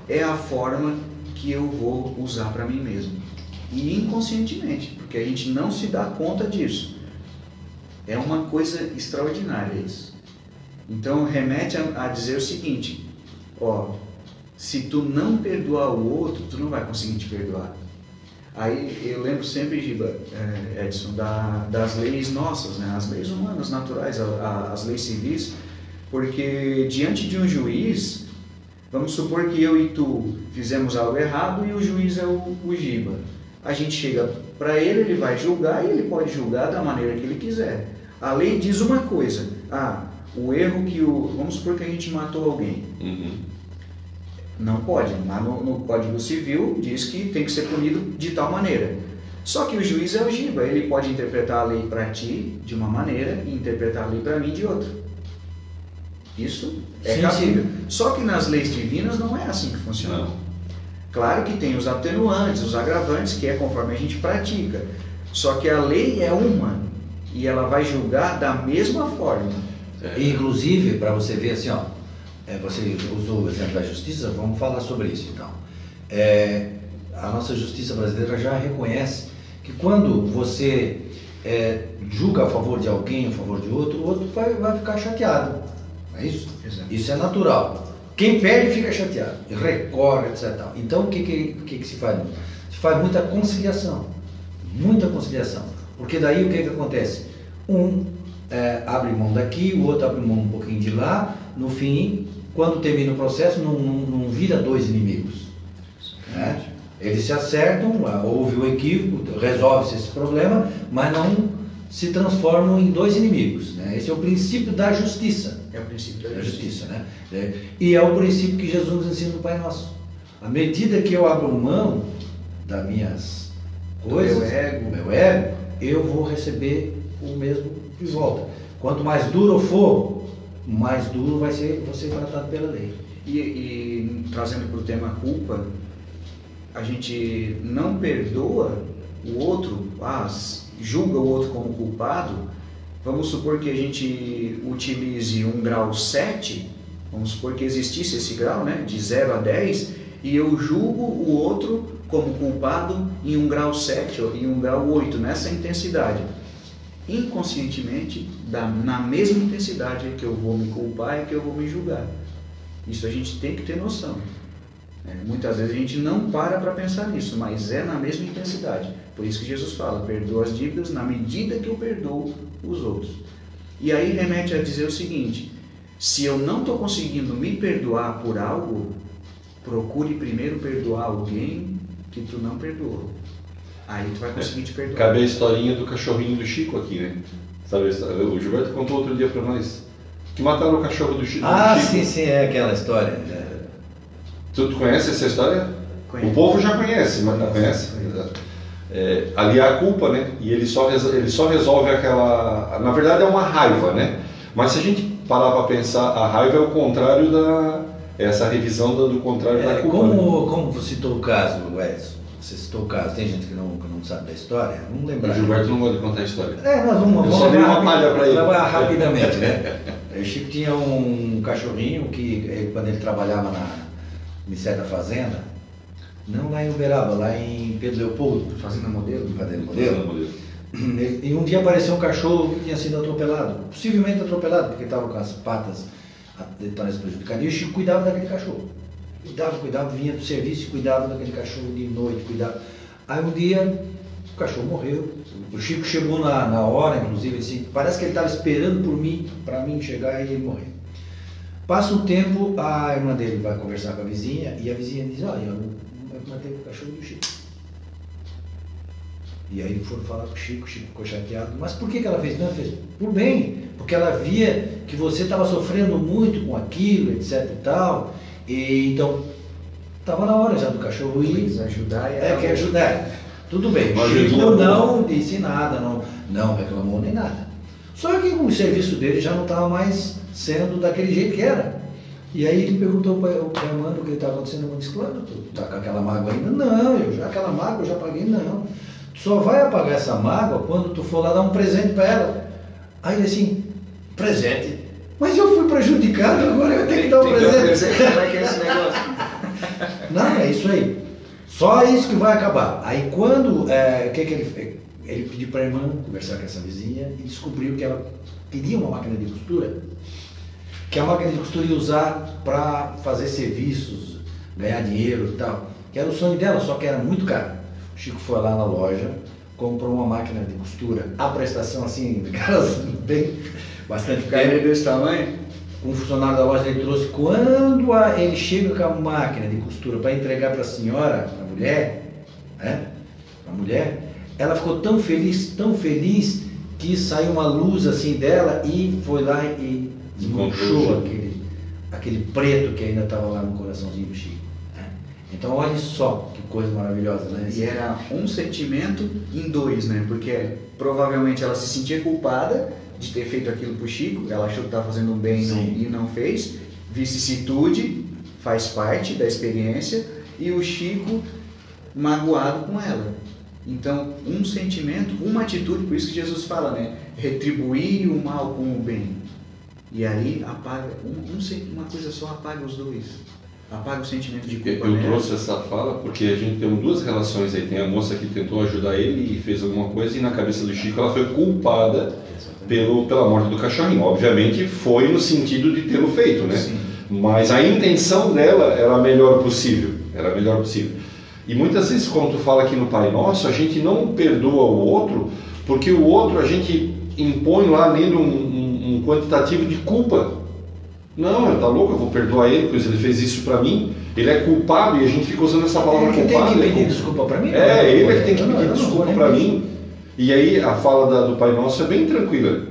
é a forma que eu vou usar para mim mesmo. E inconscientemente, porque a gente não se dá conta disso. É uma coisa extraordinária isso. Então remete a, a dizer o seguinte: ó, se tu não perdoar o outro, tu não vai conseguir te perdoar. Aí eu lembro sempre, Giba, é, Edson, da, das leis nossas, né? as leis humanas, naturais, a, a, as leis civis, porque diante de um juiz, vamos supor que eu e tu fizemos algo errado e o juiz é o, o Giba. A gente chega para ele, ele vai julgar e ele pode julgar da maneira que ele quiser. A lei diz uma coisa. Ah, o erro que o. Vamos supor que a gente matou alguém. Uhum. Não pode. Lá no, no, Código Civil diz que tem que ser punido de tal maneira. Só que o juiz é o Giba. Ele pode interpretar a lei para ti de uma maneira e interpretar a lei para mim de outra. Isso é cabível. Só que nas leis divinas não é assim que funciona. Não. Claro que tem os atenuantes, os agravantes, que é conforme a gente pratica. Só que a lei é uma e ela vai julgar da mesma forma. É. Inclusive, para você ver assim, ó, é, você usou o exemplo da justiça, vamos falar sobre isso então. É, a nossa justiça brasileira já reconhece que quando você é, julga a favor de alguém, a favor de outro, o outro vai, vai ficar chateado. É isso? Exato. Isso é natural. Quem perde fica chateado, recorre, etc. Então o que, que, que, que se faz? Se faz muita conciliação. Muita conciliação. Porque daí o que, que acontece? Um é, abre mão daqui, o outro abre mão um pouquinho de lá, no fim, quando termina o processo, não, não, não vira dois inimigos. Né? Eles se acertam, houve o equívoco, resolve-se esse problema, mas não se transformam em dois inimigos. Né? Esse é o princípio da justiça. É o princípio da, da justiça. justiça. né? É, e é o princípio que Jesus nos ensina no Pai Nosso. À medida que eu abro mão das minhas coisas, meu ego. meu ego, eu vou receber o mesmo de volta. Quanto mais duro for, mais duro vai ser você tratado pela lei. E, e trazendo para o tema culpa, a gente não perdoa o outro, ah, julga o outro como culpado. Vamos supor que a gente utilize um grau 7, vamos supor que existisse esse grau, né, de 0 a 10, e eu julgo o outro como culpado em um grau 7 ou em um grau 8, nessa intensidade. Inconscientemente, na mesma intensidade que eu vou me culpar e que eu vou me julgar. Isso a gente tem que ter noção. É, muitas vezes a gente não para para pensar nisso, mas é na mesma intensidade. Por isso que Jesus fala: perdoa as dívidas na medida que eu perdoo os outros. E aí remete a dizer o seguinte: se eu não estou conseguindo me perdoar por algo, procure primeiro perdoar alguém que tu não perdoou. Aí tu vai conseguir te perdoar. Cabe a historinha do cachorrinho do Chico aqui, né? Sabe, o Gilberto contou outro dia para nós que mataram o cachorro do Chico. Ah, do Chico. sim, sim, é aquela história. É. Tu, tu conhece essa história? Conheço. O povo já conhece, mas não conhece? É, ali é a culpa, né? E ele só, ele só resolve aquela. Na verdade é uma raiva, né? Mas se a gente parar para pensar, a raiva é o contrário da. Essa revisão do, do contrário É, da culpa. como, né? como você citou o caso, Edson, você citou o caso, tem gente que não, que não sabe da história, vamos lembrar. O Gilberto não gosta de contar a história. É, nós vamos, Eu vamos só dei uma palha pra ele. vamos rapidamente, né? O Chico tinha um cachorrinho que, ele- quando ele trabalhava na Ministério da Fazenda, não lá em Uberaba, lá em Pedro Leopoldo, Fazenda modelo? fazendo modelo, e um dia apareceu um cachorro que tinha sido atropelado, possivelmente atropelado, porque estava com as patas dentárias prejudicadas, e o Chico cuidava daquele cachorro. Cuidava, cuidava, vinha do serviço e cuidava daquele cachorro de noite, cuidava. Aí um dia o cachorro morreu. O Chico chegou na, na hora, inclusive, assim, parece que ele estava esperando por mim, para mim chegar e ele morreu. Passa um tempo, a irmã dele vai conversar com a vizinha e a vizinha diz, olha, eu matei o cachorro do Chico. E aí foram falar com o Chico, o Chico ficou chateado. Mas por que, que ela fez? Não, ela fez por bem, porque ela via que você estava sofrendo muito com aquilo, etc e tal. E então, estava na hora já do cachorro ir. Quis ajudar e É, quer ajudar. Tudo bem. O Chico não disse nada, não, não reclamou nem nada. Só que o serviço dele já não estava mais sendo daquele jeito que era. E aí ele perguntou para o Armando o que estava acontecendo. Eu disse, claro, tu tá com aquela mágoa ainda? Não, eu já, aquela mágoa eu já paguei, não. Tu só vai apagar essa mágoa quando tu for lá dar um presente para ela. Aí ele assim, presente? Mas eu fui prejudicado, agora eu tenho que dar um Tem que dar um presente. presente, como é que é esse negócio? Não, é isso aí. Só isso que vai acabar. Aí quando, é, o que, que ele fez? Ele pediu para a irmã conversar com essa vizinha e descobriu que ela queria uma máquina de costura, que a máquina de costura ia usar para fazer serviços, ganhar dinheiro e tal. Que era o sonho dela, só que era muito caro. O Chico foi lá na loja, comprou uma máquina de costura, a prestação assim, daquelas bem, bastante Ficar cara desse tamanho? um funcionário da loja ele trouxe quando a- ele chega com a máquina de costura para entregar para a senhora, para a mulher, né? A mulher, ela ficou tão feliz, tão feliz que saiu uma luz assim dela e foi lá e desmanchou Chico. aquele, aquele preto que ainda estava lá no coraçãozinho do Chico. né? Então olha só que coisa maravilhosa, né? E era um sentimento em dois, né? Porque provavelmente ela se sentia culpada de ter feito aquilo pro Chico, ela achou que estava fazendo um bem e não- e não fez. Vicissitude faz parte da experiência e o Chico magoado com ela. Então, um sentimento, uma atitude, por isso que Jesus fala, né? Retribuir o mal com o bem. E aí apaga, um, um uma coisa só apaga os dois. Apaga o sentimento de Eu, culpa. eu nela. trouxe essa fala porque a gente tem duas relações aí. Tem a moça que tentou ajudar ele e fez alguma coisa, e na cabeça do Chico ela foi culpada pelo, pela morte do cachorrinho. Obviamente foi no sentido de tê-lo feito, né? Sim. Mas a intenção dela era a melhor possível. Era a melhor possível. E muitas vezes, quando tu fala aqui no Pai Nosso, a gente não perdoa o outro, porque o outro a gente impõe lá nele um, um- um quantitativo de culpa. Não, ele tá louco, eu vou perdoar ele, pois ele fez isso para mim. Ele é culpado e a gente fica usando essa palavra Ele que tem culpado. que é pedir culpa. desculpa para mim? É, ele é que tem que pedir desculpa para nem- mim. E aí a fala da- do Pai Nosso é bem tranquila.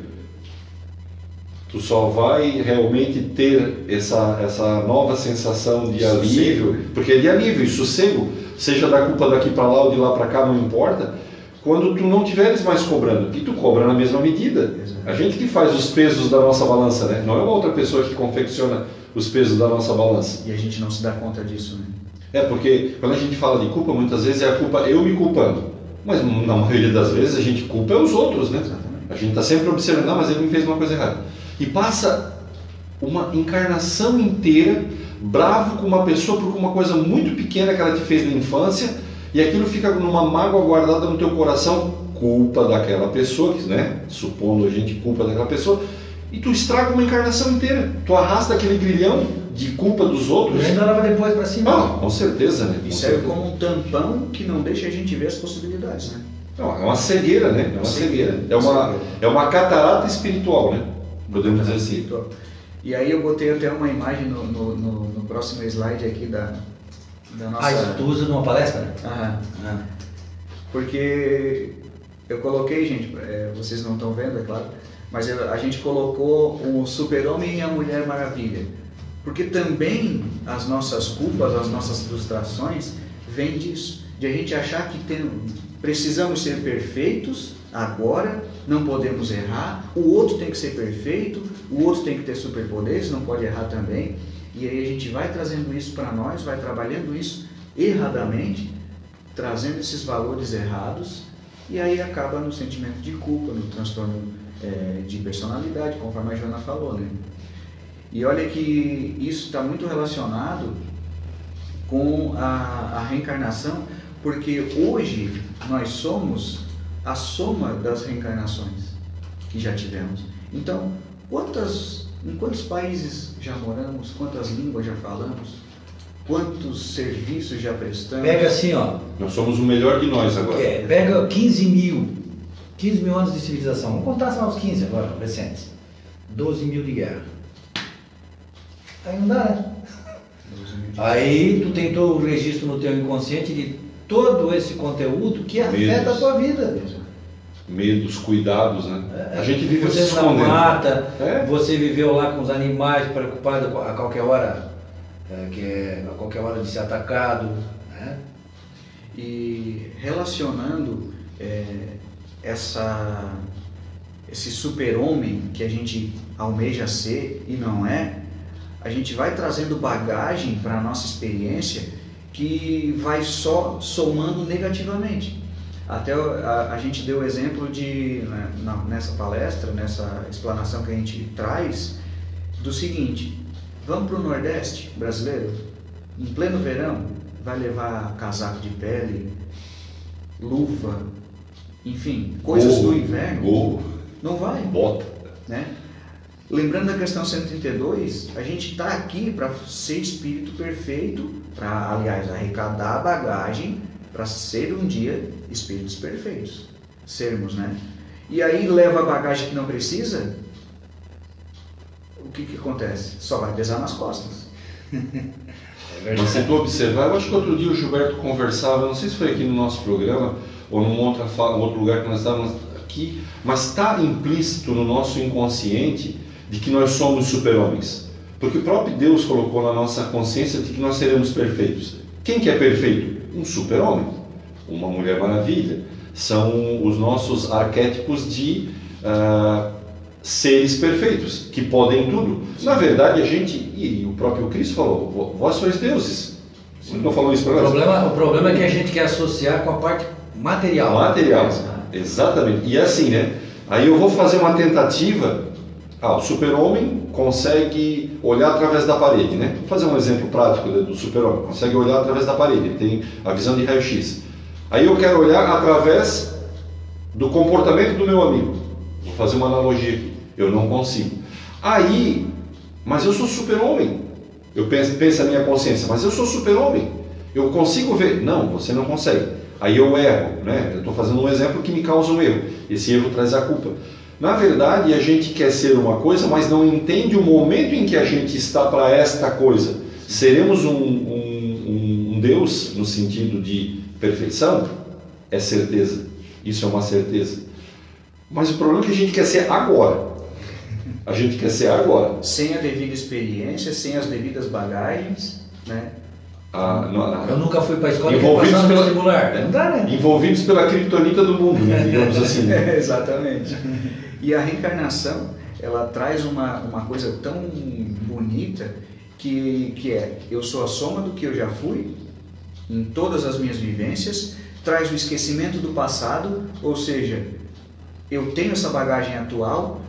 Tu só vai realmente ter essa, essa nova sensação de Sossego. alívio, porque é de alívio e sossego, seja da culpa daqui para lá ou de lá para cá, não importa, quando tu não tiveres mais cobrando, e tu cobra na mesma medida. Exato. A gente que faz os pesos da nossa balança, né? Não é uma outra pessoa que confecciona os pesos da nossa balança. E a gente não se dá conta disso, né? É porque quando a gente fala de culpa, muitas vezes é a culpa eu me culpando. Mas na maioria das vezes a gente culpa os outros, né? Exatamente. A gente está sempre observando, não, mas ele me fez uma coisa errada. E passa uma encarnação inteira bravo com uma pessoa por uma coisa muito pequena que ela te fez na infância e aquilo fica numa mágoa guardada no teu coração, culpa daquela pessoa, né? Supondo a gente culpa daquela pessoa, e tu estraga uma encarnação inteira. Tu arrasta aquele grilhão de culpa dos outros. E ainda leva depois para cima. Ah, com certeza, né? Com E serve certeza. como um tampão que não deixa a gente ver as possibilidades, né? Não, é uma cegueira, né? É uma cegueira. É uma, Cegueira. é uma catarata espiritual, né? Podemos dizer assim. Espiritual. E aí eu botei até uma imagem no, no, no- no próximo slide aqui da, da nossa... Ah, isso tu usa numa palestra? Aham. Ah. Porque eu coloquei, gente, é, vocês não estão vendo, é claro, mas a gente colocou o super-homem e a mulher maravilha. Porque também as nossas culpas, as nossas frustrações, vêm disso. De a gente achar que tem, precisamos ser perfeitos agora, não podemos errar, o outro tem que ser perfeito, o outro tem que ter superpoderes, não pode errar também. E aí a gente vai trazendo isso para nós, vai trabalhando isso erradamente, trazendo esses valores errados e aí acaba no sentimento de culpa, no transtorno eh, de personalidade, conforme a Joana falou, né? E olha que isso está muito relacionado com a, a reencarnação, porque hoje nós somos a soma das reencarnações que já tivemos. Então, quantas, em quantos países já moramos, quantas línguas já falamos, quantos serviços já prestamos? Pega assim, ó. Nós somos o melhor de nós agora. É, pega 15 mil. 15 mil anos de civilização. Vamos contar só os 15 agora, recentes. 12 mil de guerra. Aí não dá, né? Aí tu tem todo o registro no teu inconsciente de todo esse conteúdo que afeta Medos. a tua vida. Medos, cuidados, né? É, A gente vive se Você na escondendo. mata, É. você viveu lá com os animais preocupado a qualquer hora, é, que é, a qualquer hora de ser atacado. Né? E relacionando é, essa, esse super-homem que a gente almeja ser e não é, a gente vai trazendo bagagem para a nossa experiência que vai só somando negativamente. Até a, a gente deu o exemplo de, né, na- nessa palestra, nessa explanação que a gente traz, do seguinte: vamos para o Nordeste brasileiro, em pleno verão, vai levar casaco de pele, luva, enfim, coisas do inverno? Não vai, bota. né? Lembrando da questão 132, a gente está aqui para ser espírito perfeito, para, aliás, arrecadar a bagagem para ser um dia espíritos perfeitos. Sermos, né? E aí leva a bagagem que não precisa, o que, que acontece? Só vai pesar nas costas. É Mas se tu observar, eu acho que outro dia o Gilberto conversava, não sei se foi aqui no nosso programa ou num outra fa- outro lugar que nós estávamos aqui, mas está implícito no nosso inconsciente de que nós somos super-homens. Porque o próprio Deus colocou na nossa consciência de que nós seremos perfeitos. Quem que é perfeito? Um super-homem, uma mulher maravilha. São os nossos arquétipos de ah, seres perfeitos, que podem tudo. Na verdade, a gente, e o próprio Cristo falou, "Vo- vós sois deuses. Ele não falou isso para nós? problema, o problema é que a gente quer associar com a parte material. Material. Exatamente. E assim, né? Aí eu vou fazer uma tentativa. Ah, o super-homem consegue olhar através da parede, né? Vou fazer um exemplo prático do super-homem. Consegue olhar através da parede, ele tem a visão de raio-x. Aí eu quero olhar através do comportamento do meu amigo. Vou fazer uma analogia aqui. Eu não consigo. Aí, mas eu sou super-homem. Eu penso, pensa a minha consciência, mas eu sou super-homem. Eu consigo ver. Não, você não consegue. Aí eu erro, né? Eu estou fazendo um exemplo que me causa um erro. Esse erro traz a culpa. Na verdade, a gente quer ser uma coisa, mas não entende o momento em que a gente está para esta coisa. Seremos um, um, um Deus no sentido de perfeição? É certeza. Isso é uma certeza. Mas o problema é que a gente quer ser agora. A gente quer ser agora. Sem a devida experiência, sem as devidas bagagens, né? Ah, não, eu nunca fui para a escola envolvidos pelo vestibular. Não dá, né? Envolvidos pela criptonita do mundo, né? digamos assim. Né? exatamente. E a reencarnação, ela traz uma, uma coisa tão bonita que, que é, eu sou a soma do que eu já fui, em todas as minhas vivências, traz o esquecimento do passado, ou seja, eu tenho essa bagagem atual,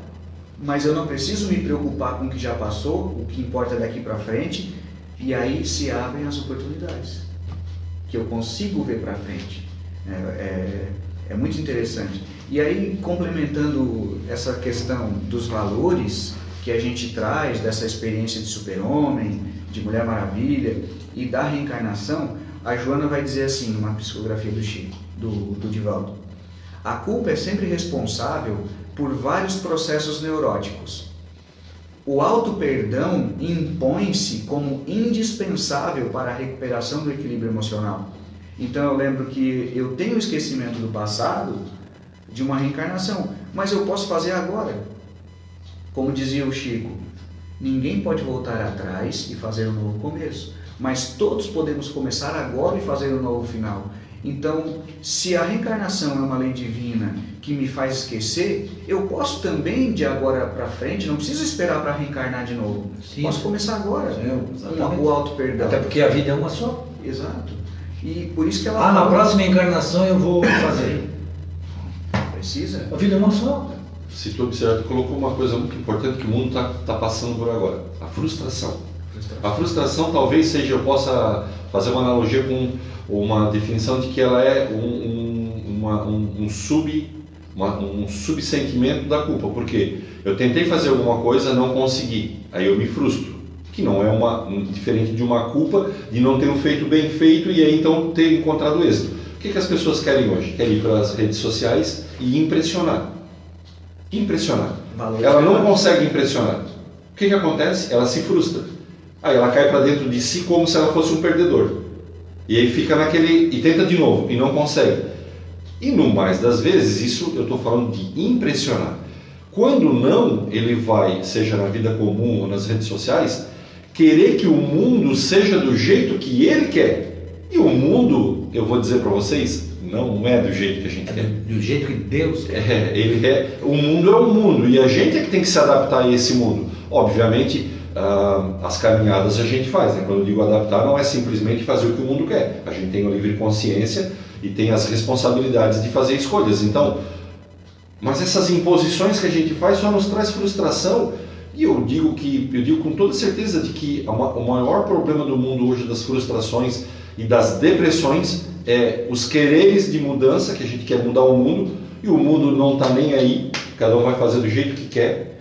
mas eu não preciso me preocupar com o que já passou, o que importa daqui para frente, e aí se abrem as oportunidades que eu consigo ver para frente. É, é, é, muito interessante. E aí, complementando essa questão dos valores que a gente traz dessa experiência de super-homem, de Mulher Maravilha e da reencarnação, a Joana vai dizer assim, numa psicografia do Chico, do, do Divaldo: a culpa é sempre responsável por vários processos neuróticos o auto-perdão impõe-se como indispensável para a recuperação do equilíbrio emocional. Então eu lembro que eu tenho esquecimento do passado, de uma reencarnação, mas eu posso fazer agora. Como dizia o Chico, ninguém pode voltar atrás e fazer um novo começo, mas todos podemos começar agora e fazer um novo final. Então, se a reencarnação é uma lei divina que me faz esquecer, eu posso também de agora para frente, não preciso esperar para reencarnar de novo. Sim. Posso começar agora com o auto perdão. Até porque a vida é uma só. Exato. E por isso que ela Ah, fala... na próxima encarnação eu vou fazer. Precisa? A vida é uma só. Se tu observar, tu colocou uma coisa muito importante que o mundo está tá passando por agora: a frustração. A frustração talvez seja, eu possa fazer uma analogia com uma definição de que ela é um, um, uma, um, um sub uma, um subsentimento da culpa, porque eu tentei fazer alguma coisa, não consegui, aí eu me frustro, que não é uma diferente de uma culpa de não ter feito bem feito e aí então ter encontrado êxito. O que, que as pessoas querem hoje? Querem ir para as redes sociais e impressionar. Impressionar. Ela não consegue impressionar. O que, que acontece? Ela se frustra. Aí ela cai para dentro de si como se ela fosse um perdedor. E aí fica naquele. e tenta de novo e não consegue. E no mais das vezes, isso eu estou falando de impressionar. Quando não, ele vai, seja na vida comum ou nas redes sociais, querer que o mundo seja do jeito que ele quer. E o mundo, eu vou dizer para vocês, não é do jeito que a gente é quer. Do, jeito que Deus quer. É, ele é. O mundo é o mundo e a gente é que tem que se adaptar a esse mundo. Obviamente, uh, as caminhadas a gente faz. Né? Quando eu digo adaptar, não é simplesmente fazer o que o mundo quer. A gente tem a livre consciência e tem as responsabilidades de fazer escolhas. Então, mas essas imposições que a gente faz só nos traz frustração. E eu digo que eu digo com toda certeza de que o maior problema do mundo hoje das frustrações e das depressões é os quereres de mudança que a gente quer mudar o mundo e o mundo não está nem aí. Cada um vai fazer do jeito que quer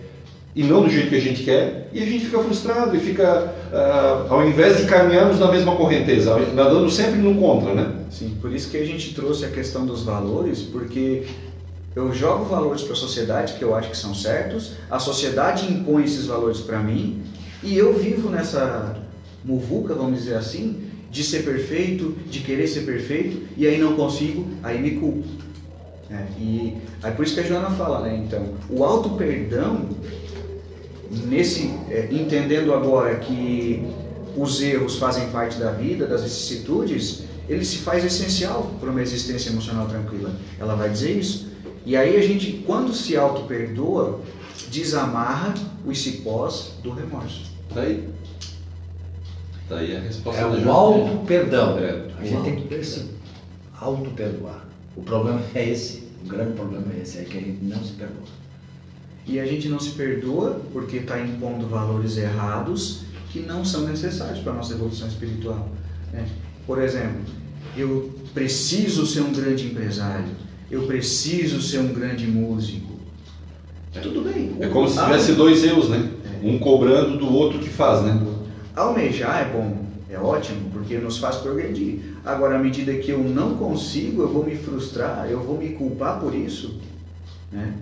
e não do jeito que a gente quer, e a gente fica frustrado e fica, uh, ao invés de caminharmos na mesma correnteza, nadando sempre no contra, né? Sim, por isso que a gente trouxe a questão dos valores, porque eu jogo valores para a sociedade que eu acho que são certos, a sociedade impõe esses valores para mim, e eu vivo nessa muvuca, vamos dizer assim, de ser perfeito, de querer ser perfeito, e aí não consigo, aí me culpo. É, e aí por isso que a Joana fala, né? Então, o auto perdão nesse é, entendendo agora que os erros fazem parte da vida, das vicissitudes, ele se faz essencial para uma existência emocional tranquila. Ela vai dizer isso. E aí a gente, quando se auto-perdoa, desamarra os cipós do remorso. Daí, daí a resposta é o auto-perdão. É, a gente tem que se auto-perdoar. O problema é esse, o grande problema é esse, é que a gente não se perdoa. E a gente não se perdoa porque está impondo valores errados que não são necessários para a nossa evolução espiritual. Né? Por exemplo, eu preciso ser um grande empresário, eu preciso ser um grande músico. É. Tudo bem. É como se tivesse dois eus, né? É. Um cobrando do outro que faz, né? Almejar é bom, é ótimo, porque nos faz progredir. Agora, à medida que eu não consigo, eu vou me frustrar, eu vou me culpar por isso. Né?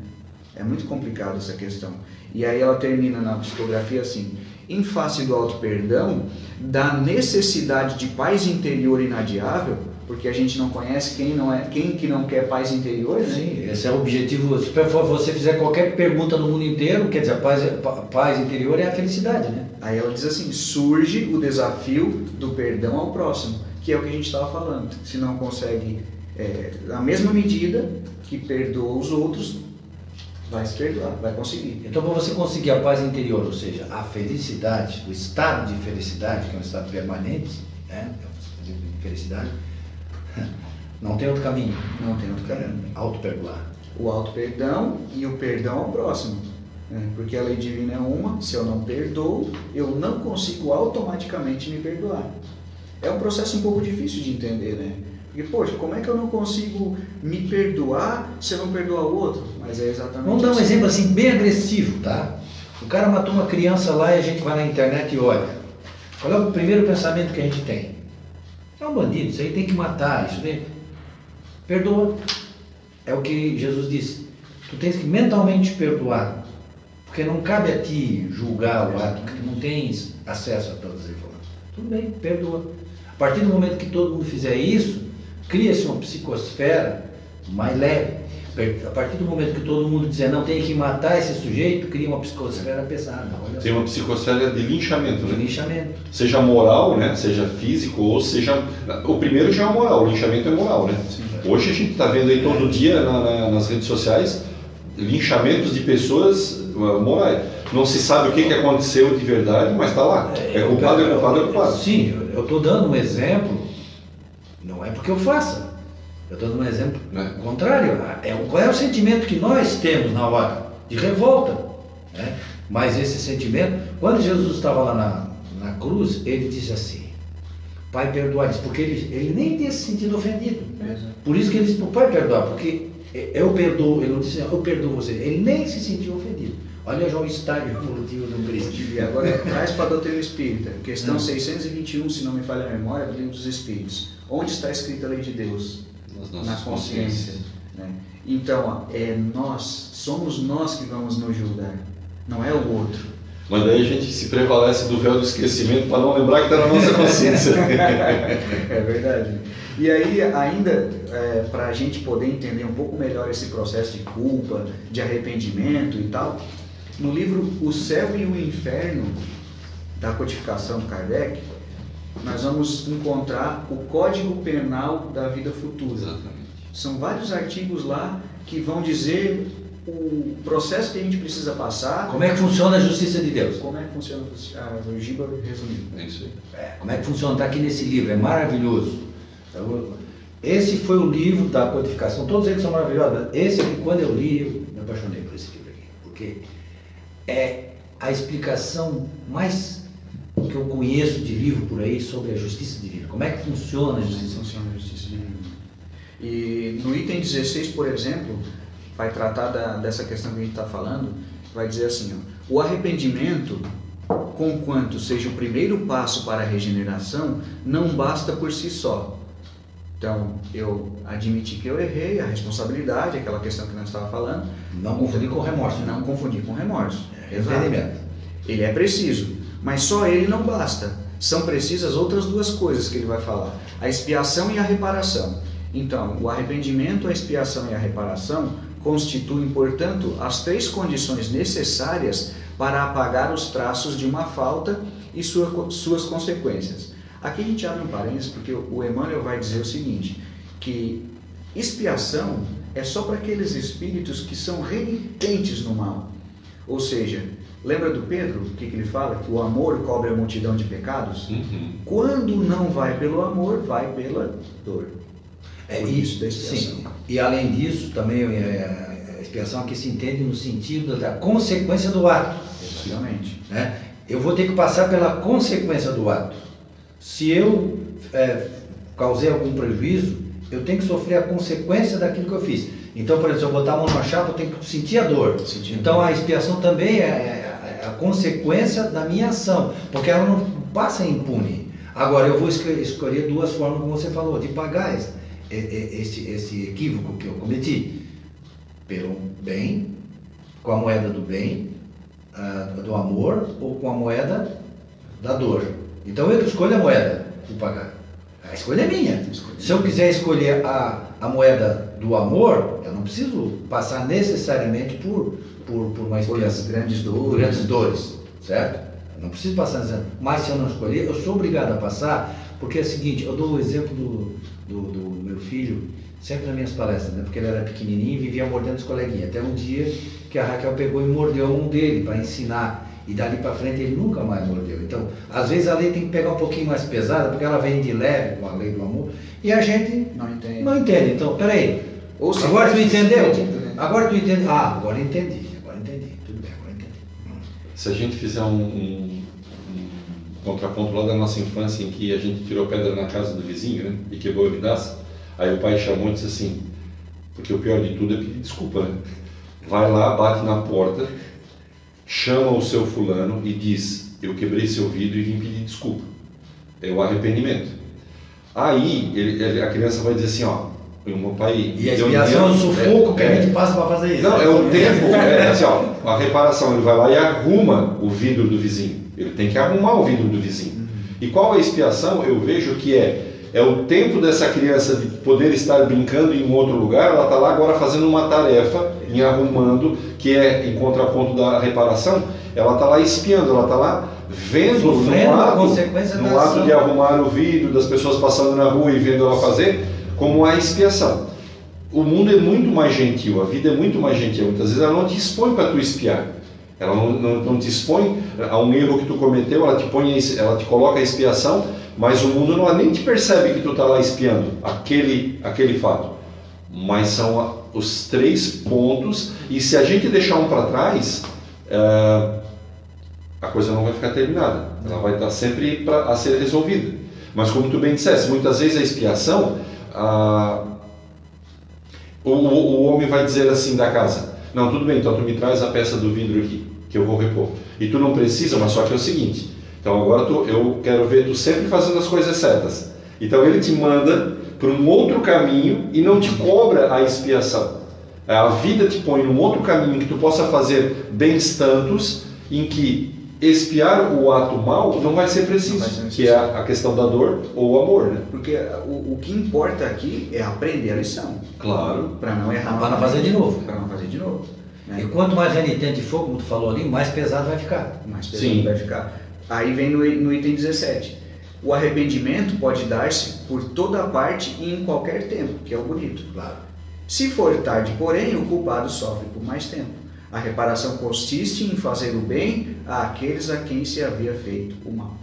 É muito complicado essa questão. E aí ela termina na psicografia assim: em face do auto perdão, da necessidade de paz interior inadiável, porque a gente não conhece quem não é, quem que não quer paz interior, né? Sim, esse é o objetivo. Se você fizer qualquer pergunta no mundo inteiro, quer dizer, a paz, a paz interior é a felicidade, né? Aí ela diz assim: surge o desafio do perdão ao próximo, que é o que a gente estava falando. Se não consegue, é, na mesma medida que perdoa os outros, vai se perdoar, vai conseguir. Então, para você conseguir a paz interior, ou seja, a felicidade, o estado de felicidade, que é um estado permanente, né? É de felicidade, não tem outro caminho. Não tem outro caminho. Auto-perdoar. O auto-perdão e o perdão ao próximo. Né? Porque a lei divina é uma, se eu não perdoo, eu não consigo automaticamente me perdoar. É um processo um pouco difícil de entender, né? Porque, poxa, como é que eu não consigo me perdoar se eu não perdoar o outro? Mas é exatamente Vamos dar um assim. exemplo assim, bem agressivo, tá? O cara matou uma criança lá e a gente vai na internet e olha. Qual é o primeiro pensamento que a gente tem? É um bandido, isso aí tem que matar, isso aí. Perdoa. É o que Jesus disse. Tu tens que mentalmente perdoar. Porque não cabe a ti julgar o ato, porque tu não tens acesso a todas as informações. Tudo bem, perdoa. A partir do momento que todo mundo fizer isso, cria-se uma psicosfera mais leve. A partir do momento que todo mundo dizer não tem que matar esse sujeito, cria uma psicosfera pesada. Tem uma psicosfera de linchamento, De né? linchamento. Seja moral, né? Seja físico ou seja. O primeiro já é moral, o linchamento é moral, né? Hoje a gente está vendo aí todo dia na- na- nas redes sociais linchamentos de pessoas uh, morais. Não se sabe o que, que aconteceu de verdade, mas está lá. É culpado, é culpado, é culpado. Sim, eu estou dando um exemplo, não é porque eu faça. Eu estou dando um exemplo Né? contrário. É, qual é o sentimento que nós temos na hora? De revolta. Né? Mas esse sentimento, quando Jesus estava lá na, na cruz, ele disse assim, Pai perdoa porque ele, ele nem tinha se sentido ofendido. Exato. Por isso que ele disse para o Pai perdoar, porque eu perdoo, ele não disse eu perdoo você, ele nem se sentiu ofendido. Olha já o estágio evolutivo do Cristo. E agora traz para a doutrina espírita. Questão Hum. 621, se não me falha a memória, do livro dos Espíritos. Onde está escrita a lei de Deus? Na consciência. né? Então, é nós, somos nós que vamos nos julgar, não é o outro. Mas daí a gente se prevalece do véu do esquecimento para não lembrar que está na nossa consciência. é verdade. E aí, ainda, para a gente poder entender um pouco melhor esse processo de culpa, de arrependimento e tal, no livro O Céu e o Inferno, da codificação Kardec, nós vamos encontrar o Código Penal da Vida Futura. Exatamente. São vários artigos lá que vão dizer o processo que a gente precisa passar, Como é que funciona a justiça de Deus? como é que funciona. O Giba resumiu. É isso aí. É, como é que funciona? Está aqui nesse livro, é maravilhoso. Então, esse foi o livro da codificação, todos eles são maravilhosos. Esse aqui, quando eu li, eu me apaixonei por esse livro aqui, porque é a explicação mais que eu conheço de livro por aí sobre a justiça divina. Como é que funciona a justiça divina? funciona a justiça divina. E no item 16, por exemplo, vai tratar da- dessa questão que a gente está falando, vai dizer assim, ó, o arrependimento, conquanto seja o primeiro passo para a regeneração, não basta por si só. Então, eu admiti que eu errei, a responsabilidade, aquela questão que nós estávamos falando, Não confundir com remorso. né? não confundir com remorso. É, Entendimento. Ele é preciso, mas só ele não basta. São precisas outras duas coisas que ele vai falar: a expiação e a reparação. Então, o arrependimento, a expiação e a reparação constituem, portanto, as três condições necessárias para apagar os traços de uma falta e sua- suas consequências. Aqui a gente abre um parênteses porque o Emmanuel vai dizer o seguinte: que expiação é só para aqueles espíritos que são renitentes no mal. Ou seja, lembra do Pedro, o que, que ele fala? Que o amor cobre a multidão de pecados? Uhum. Quando não vai pelo amor, vai pela dor. É Por isso, da expiação. sim. E além disso, também é, a expiação aqui se entende no sentido da consequência do ato. Exatamente. né? Eu vou ter que passar pela consequência do ato. Se eu é, causei algum prejuízo, eu tenho que sofrer a consequência daquilo que eu fiz. Então, por exemplo, se eu botar a mão numa chapa, eu tenho que sentir a dor. Sentir a então, a expiação também é a consequência da minha ação, porque ela não passa impune. Agora, eu vou esco- escolher duas formas, como você falou, de pagar esse, esse, esse equívoco que eu cometi. Pelo bem com a moeda do bem, uh, do amor, ou com a moeda da dor. Então eu escolho a moeda de pagar. A escolha é minha. Se eu quiser escolher a, a moeda do amor, eu não preciso passar necessariamente por, por, por uma. Por grandes dores. Grandes dores, certo? Eu não preciso passar. Mas se eu não escolher, eu sou obrigado a passar, porque é o seguinte, eu dou o exemplo do, do, do meu filho, sempre nas minhas palestras, né? porque ele era pequenininho e vivia mordendo os coleguinhas. Até um dia que a Raquel pegou e mordeu um dele para ensinar. E dali para frente ele nunca mais mordeu. Então, às vezes a lei tem que pegar um pouquinho mais pesada, porque ela vem de leve com a lei do amor, e a gente não entende. Não entende. Então, peraí. Ou agora tu entendeu? Né? Agora tu entendeu? Ah. Agora entendi. Se a gente fizer um, um, um contraponto lá da nossa infância, em que a gente tirou pedra na casa do vizinho, né? E quebrou a vidraça, aí o pai chamou e disse assim, porque o pior de tudo é pedir desculpa, né? Vai lá, bate na porta, chama o seu fulano e diz: Eu quebrei seu vidro e vim pedir desculpa. É o arrependimento. Aí ele, a criança vai dizer assim: Ó, o meu pai. E a expiação é o sufoco é, que a gente passa para fazer isso. Não, é o tempo. É, assim, ó, a reparação, ele vai lá e arruma o vidro do vizinho. Ele tem que arrumar o vidro do vizinho. Uhum. E qual é a expiação? Eu vejo que é é o tempo dessa criança de poder estar brincando em um outro lugar, ela está lá agora fazendo uma tarefa, em arrumando, que é em contraponto da reparação, ela está lá espiando, ela está lá vendo Sofrendo no ato, no ato de arrumar o vidro, das pessoas passando na rua e vendo ela fazer, como a expiação. O mundo é muito mais gentil, a vida é muito mais gentil. Muitas vezes ela não te expõe para tu espiar. Ela não, não, não, te expõe a um erro que tu cometeu, ela te, põe, ela te coloca a expiação mas o mundo não nem te percebe que tu está lá espiando aquele, aquele fato. Mas são os três pontos, e se a gente deixar um para trás, é, a coisa não vai ficar terminada. Ela vai estar sempre pra, a ser resolvida. Mas como tu bem disseste, muitas vezes a expiação, a, o, o, homem vai dizer assim da casa, não, tudo bem, então tu me traz a peça do vidro aqui, que eu vou repor. E tu não precisa, mas só que é o seguinte, então agora tu, eu quero ver tu sempre fazendo as coisas certas. Então ele te manda para um outro caminho e não te cobra a expiação. A vida te põe num outro caminho que tu possa fazer bens tantos em que expiar o ato mal não vai ser preciso, vai ser que é a questão da dor ou o amor, né? Porque o, o que importa aqui é aprender a lição. Claro. Para não errar. Para não fazer de novo. Para não fazer de novo. Né? E quanto mais renitente for, como tu falou ali, mais pesado vai ficar. Mais pesado Sim. vai ficar. Aí vem no, no item 17. O arrependimento pode dar-se por toda parte e em qualquer tempo, que é o bonito. Claro. Se for tarde, porém, o culpado sofre por mais tempo. A reparação consiste em fazer o bem àqueles a quem se havia feito o mal.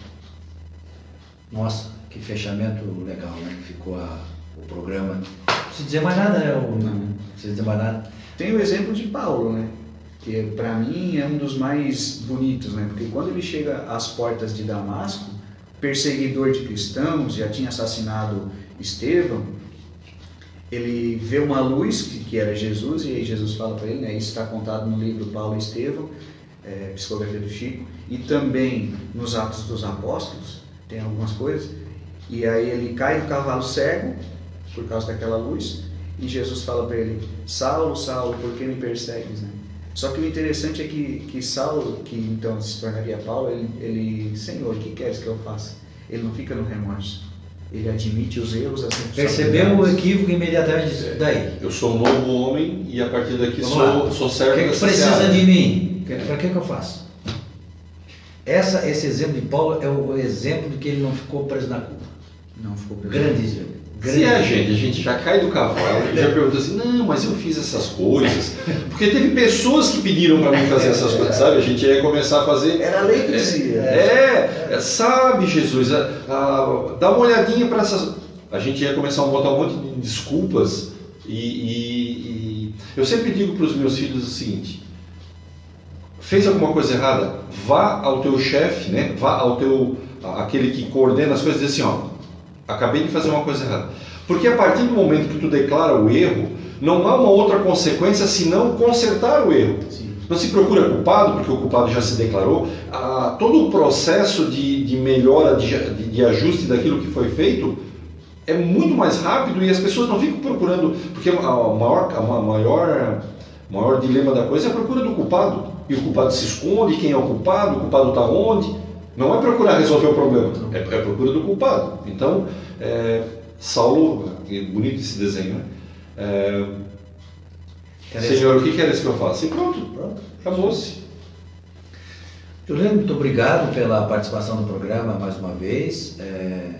Nossa, que fechamento legal, né? Ficou a, o programa. Não precisa dizer mais nada, né? O, não. não precisa dizer mais nada. Tem o exemplo de Paulo, né? que para mim é um dos mais bonitos, né? Porque quando ele chega às portas de Damasco, perseguidor de cristãos, já tinha assassinado Estevão, ele vê uma luz que, que era Jesus e aí Jesus fala para ele, né? Isso está contado no livro Paulo e Estevão, é, psicografia do Chico, e também nos Atos dos Apóstolos tem algumas coisas. E aí ele cai do cavalo cego por causa daquela luz e Jesus fala para ele: Saulo, Saulo, por que me persegues? Né? Só que o interessante é que, que Saulo, que então se tornaria Paulo, ele, ele, Senhor, o que queres que eu faça? Ele não fica no remorso. Ele admite os erros, as Percebeu o equívoco imediatamente é, daí. Eu sou um novo homem e a partir daqui sou, sou servo O que, que precisa de mim? Para que, que eu faço? Essa, esse exemplo de Paulo é o exemplo de que ele não ficou preso na culpa. Não ficou preso. Grande exemplo. Se é a gente, a gente já cai do cavalo e já pergunta assim, não, mas eu fiz essas coisas. Porque teve pessoas que pediram para mim fazer essas coisas, sabe? A gente ia começar a fazer. Era lei que dizia. É, é, sabe, Jesus, a, a, dá uma olhadinha para essas. A gente ia começar a botar um monte de desculpas e, e, e... eu sempre digo para os meus filhos o seguinte: fez alguma coisa errada, vá ao teu chefe, né? Vá ao teu aquele que coordena as coisas e diz assim, ó acabei de fazer uma coisa errada. Porque a partir do momento que tu declara o erro, não há uma outra consequência senão consertar o erro. Sim. Não se procura culpado, porque o culpado já se declarou. Ah, todo o processo de, de melhora, de, de, ajuste daquilo que foi feito é muito mais rápido e as pessoas não ficam procurando, porque a maior, a maior O maior dilema da coisa é a procura do culpado. E o culpado se esconde, quem é o culpado, o culpado está onde. Não é procurar resolver o problema, é, é a procura do culpado. Então, é, Saulo, é bonito esse desenho, né? É, Senhor, o que queres que eu faça? E pronto, pronto acabou-se. Juliano, muito obrigado pela participação no programa mais uma vez. É,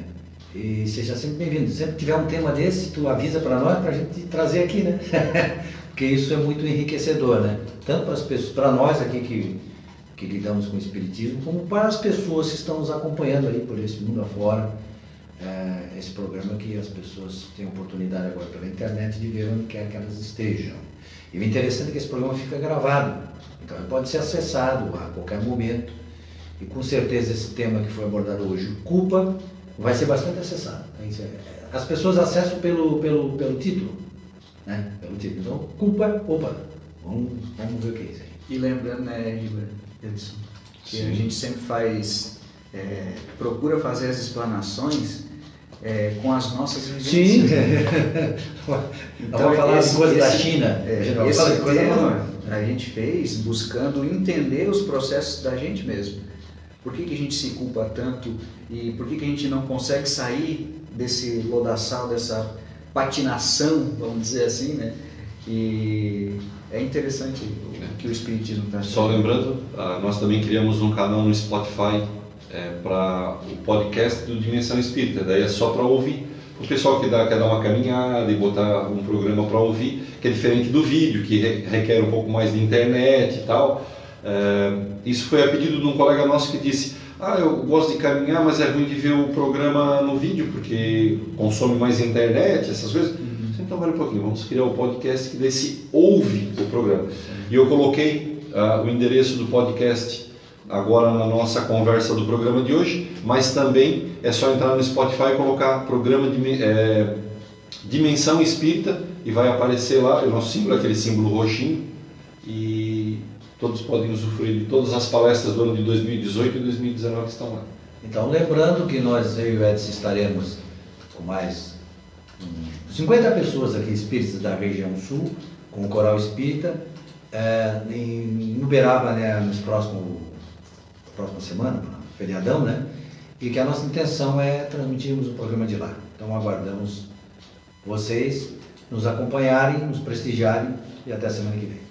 e seja sempre bem-vindo. Sempre que tiver um tema desse, tu avisa para nós, para a gente trazer aqui, né? Porque isso é muito enriquecedor, né? Tanto para as pessoas, para nós aqui que, que lidamos com o Espiritismo, como para as pessoas que estão nos acompanhando aí por esse mundo afora. É, esse programa que as pessoas têm oportunidade agora pela internet de ver onde quer que elas estejam. E o interessante é que esse programa fica gravado, então ele pode ser acessado a qualquer momento. E com certeza esse tema que foi abordado hoje, culpa, vai ser bastante acessado. As pessoas acessam pelo, pelo, pelo título, né? Pelo título. Então, culpa, opa, vamos, vamos ver o que é isso aí. E lembrando, né, Que Sim. a gente sempre faz, é, procura fazer as explanações é, com as nossas vivências. Sim. então, Vamos falar esse, de coisa da China. É, esse tema a gente fez buscando entender os processos da gente mesmo. Por que, que a gente se culpa tanto e por que, que a gente não consegue sair desse lodaçal, dessa patinação, vamos dizer assim, né? E é interessante o que o Espiritismo está Só lembrando, ah, nós também criamos um canal no Spotify é, para o podcast do Dimensão Espírita. Daí é só para ouvir. O pessoal que dá, quer dar uma caminhada e botar um programa para ouvir, que é diferente do vídeo, que requer um pouco mais de internet e tal. É, isso foi a pedido de um colega nosso que disse: Ah, eu gosto de caminhar, mas é ruim de ver o programa no vídeo, porque consome mais internet, essas coisas. Então, vale um pouquinho, vamos criar o um podcast que daí se ouve o programa. E eu coloquei uh, o endereço do podcast agora na nossa conversa do programa de hoje, mas também é só entrar no Spotify e colocar programa de é, Dimensão Espírita e vai aparecer lá o nosso símbolo, aquele símbolo roxinho, e todos podem usufruir de todas as palestras do ano de 2018 e 2019 que estão lá. Então, lembrando que nós, eu e o Edson, estaremos com mais 50 pessoas aqui espíritas da região sul, com o Coral Espírita, é, em Uberaba, né, nos próximos próxima semana, feriadão, né? E que a nossa intenção é transmitirmos o programa de lá. Então aguardamos vocês nos acompanharem, nos prestigiarem e até semana que vem.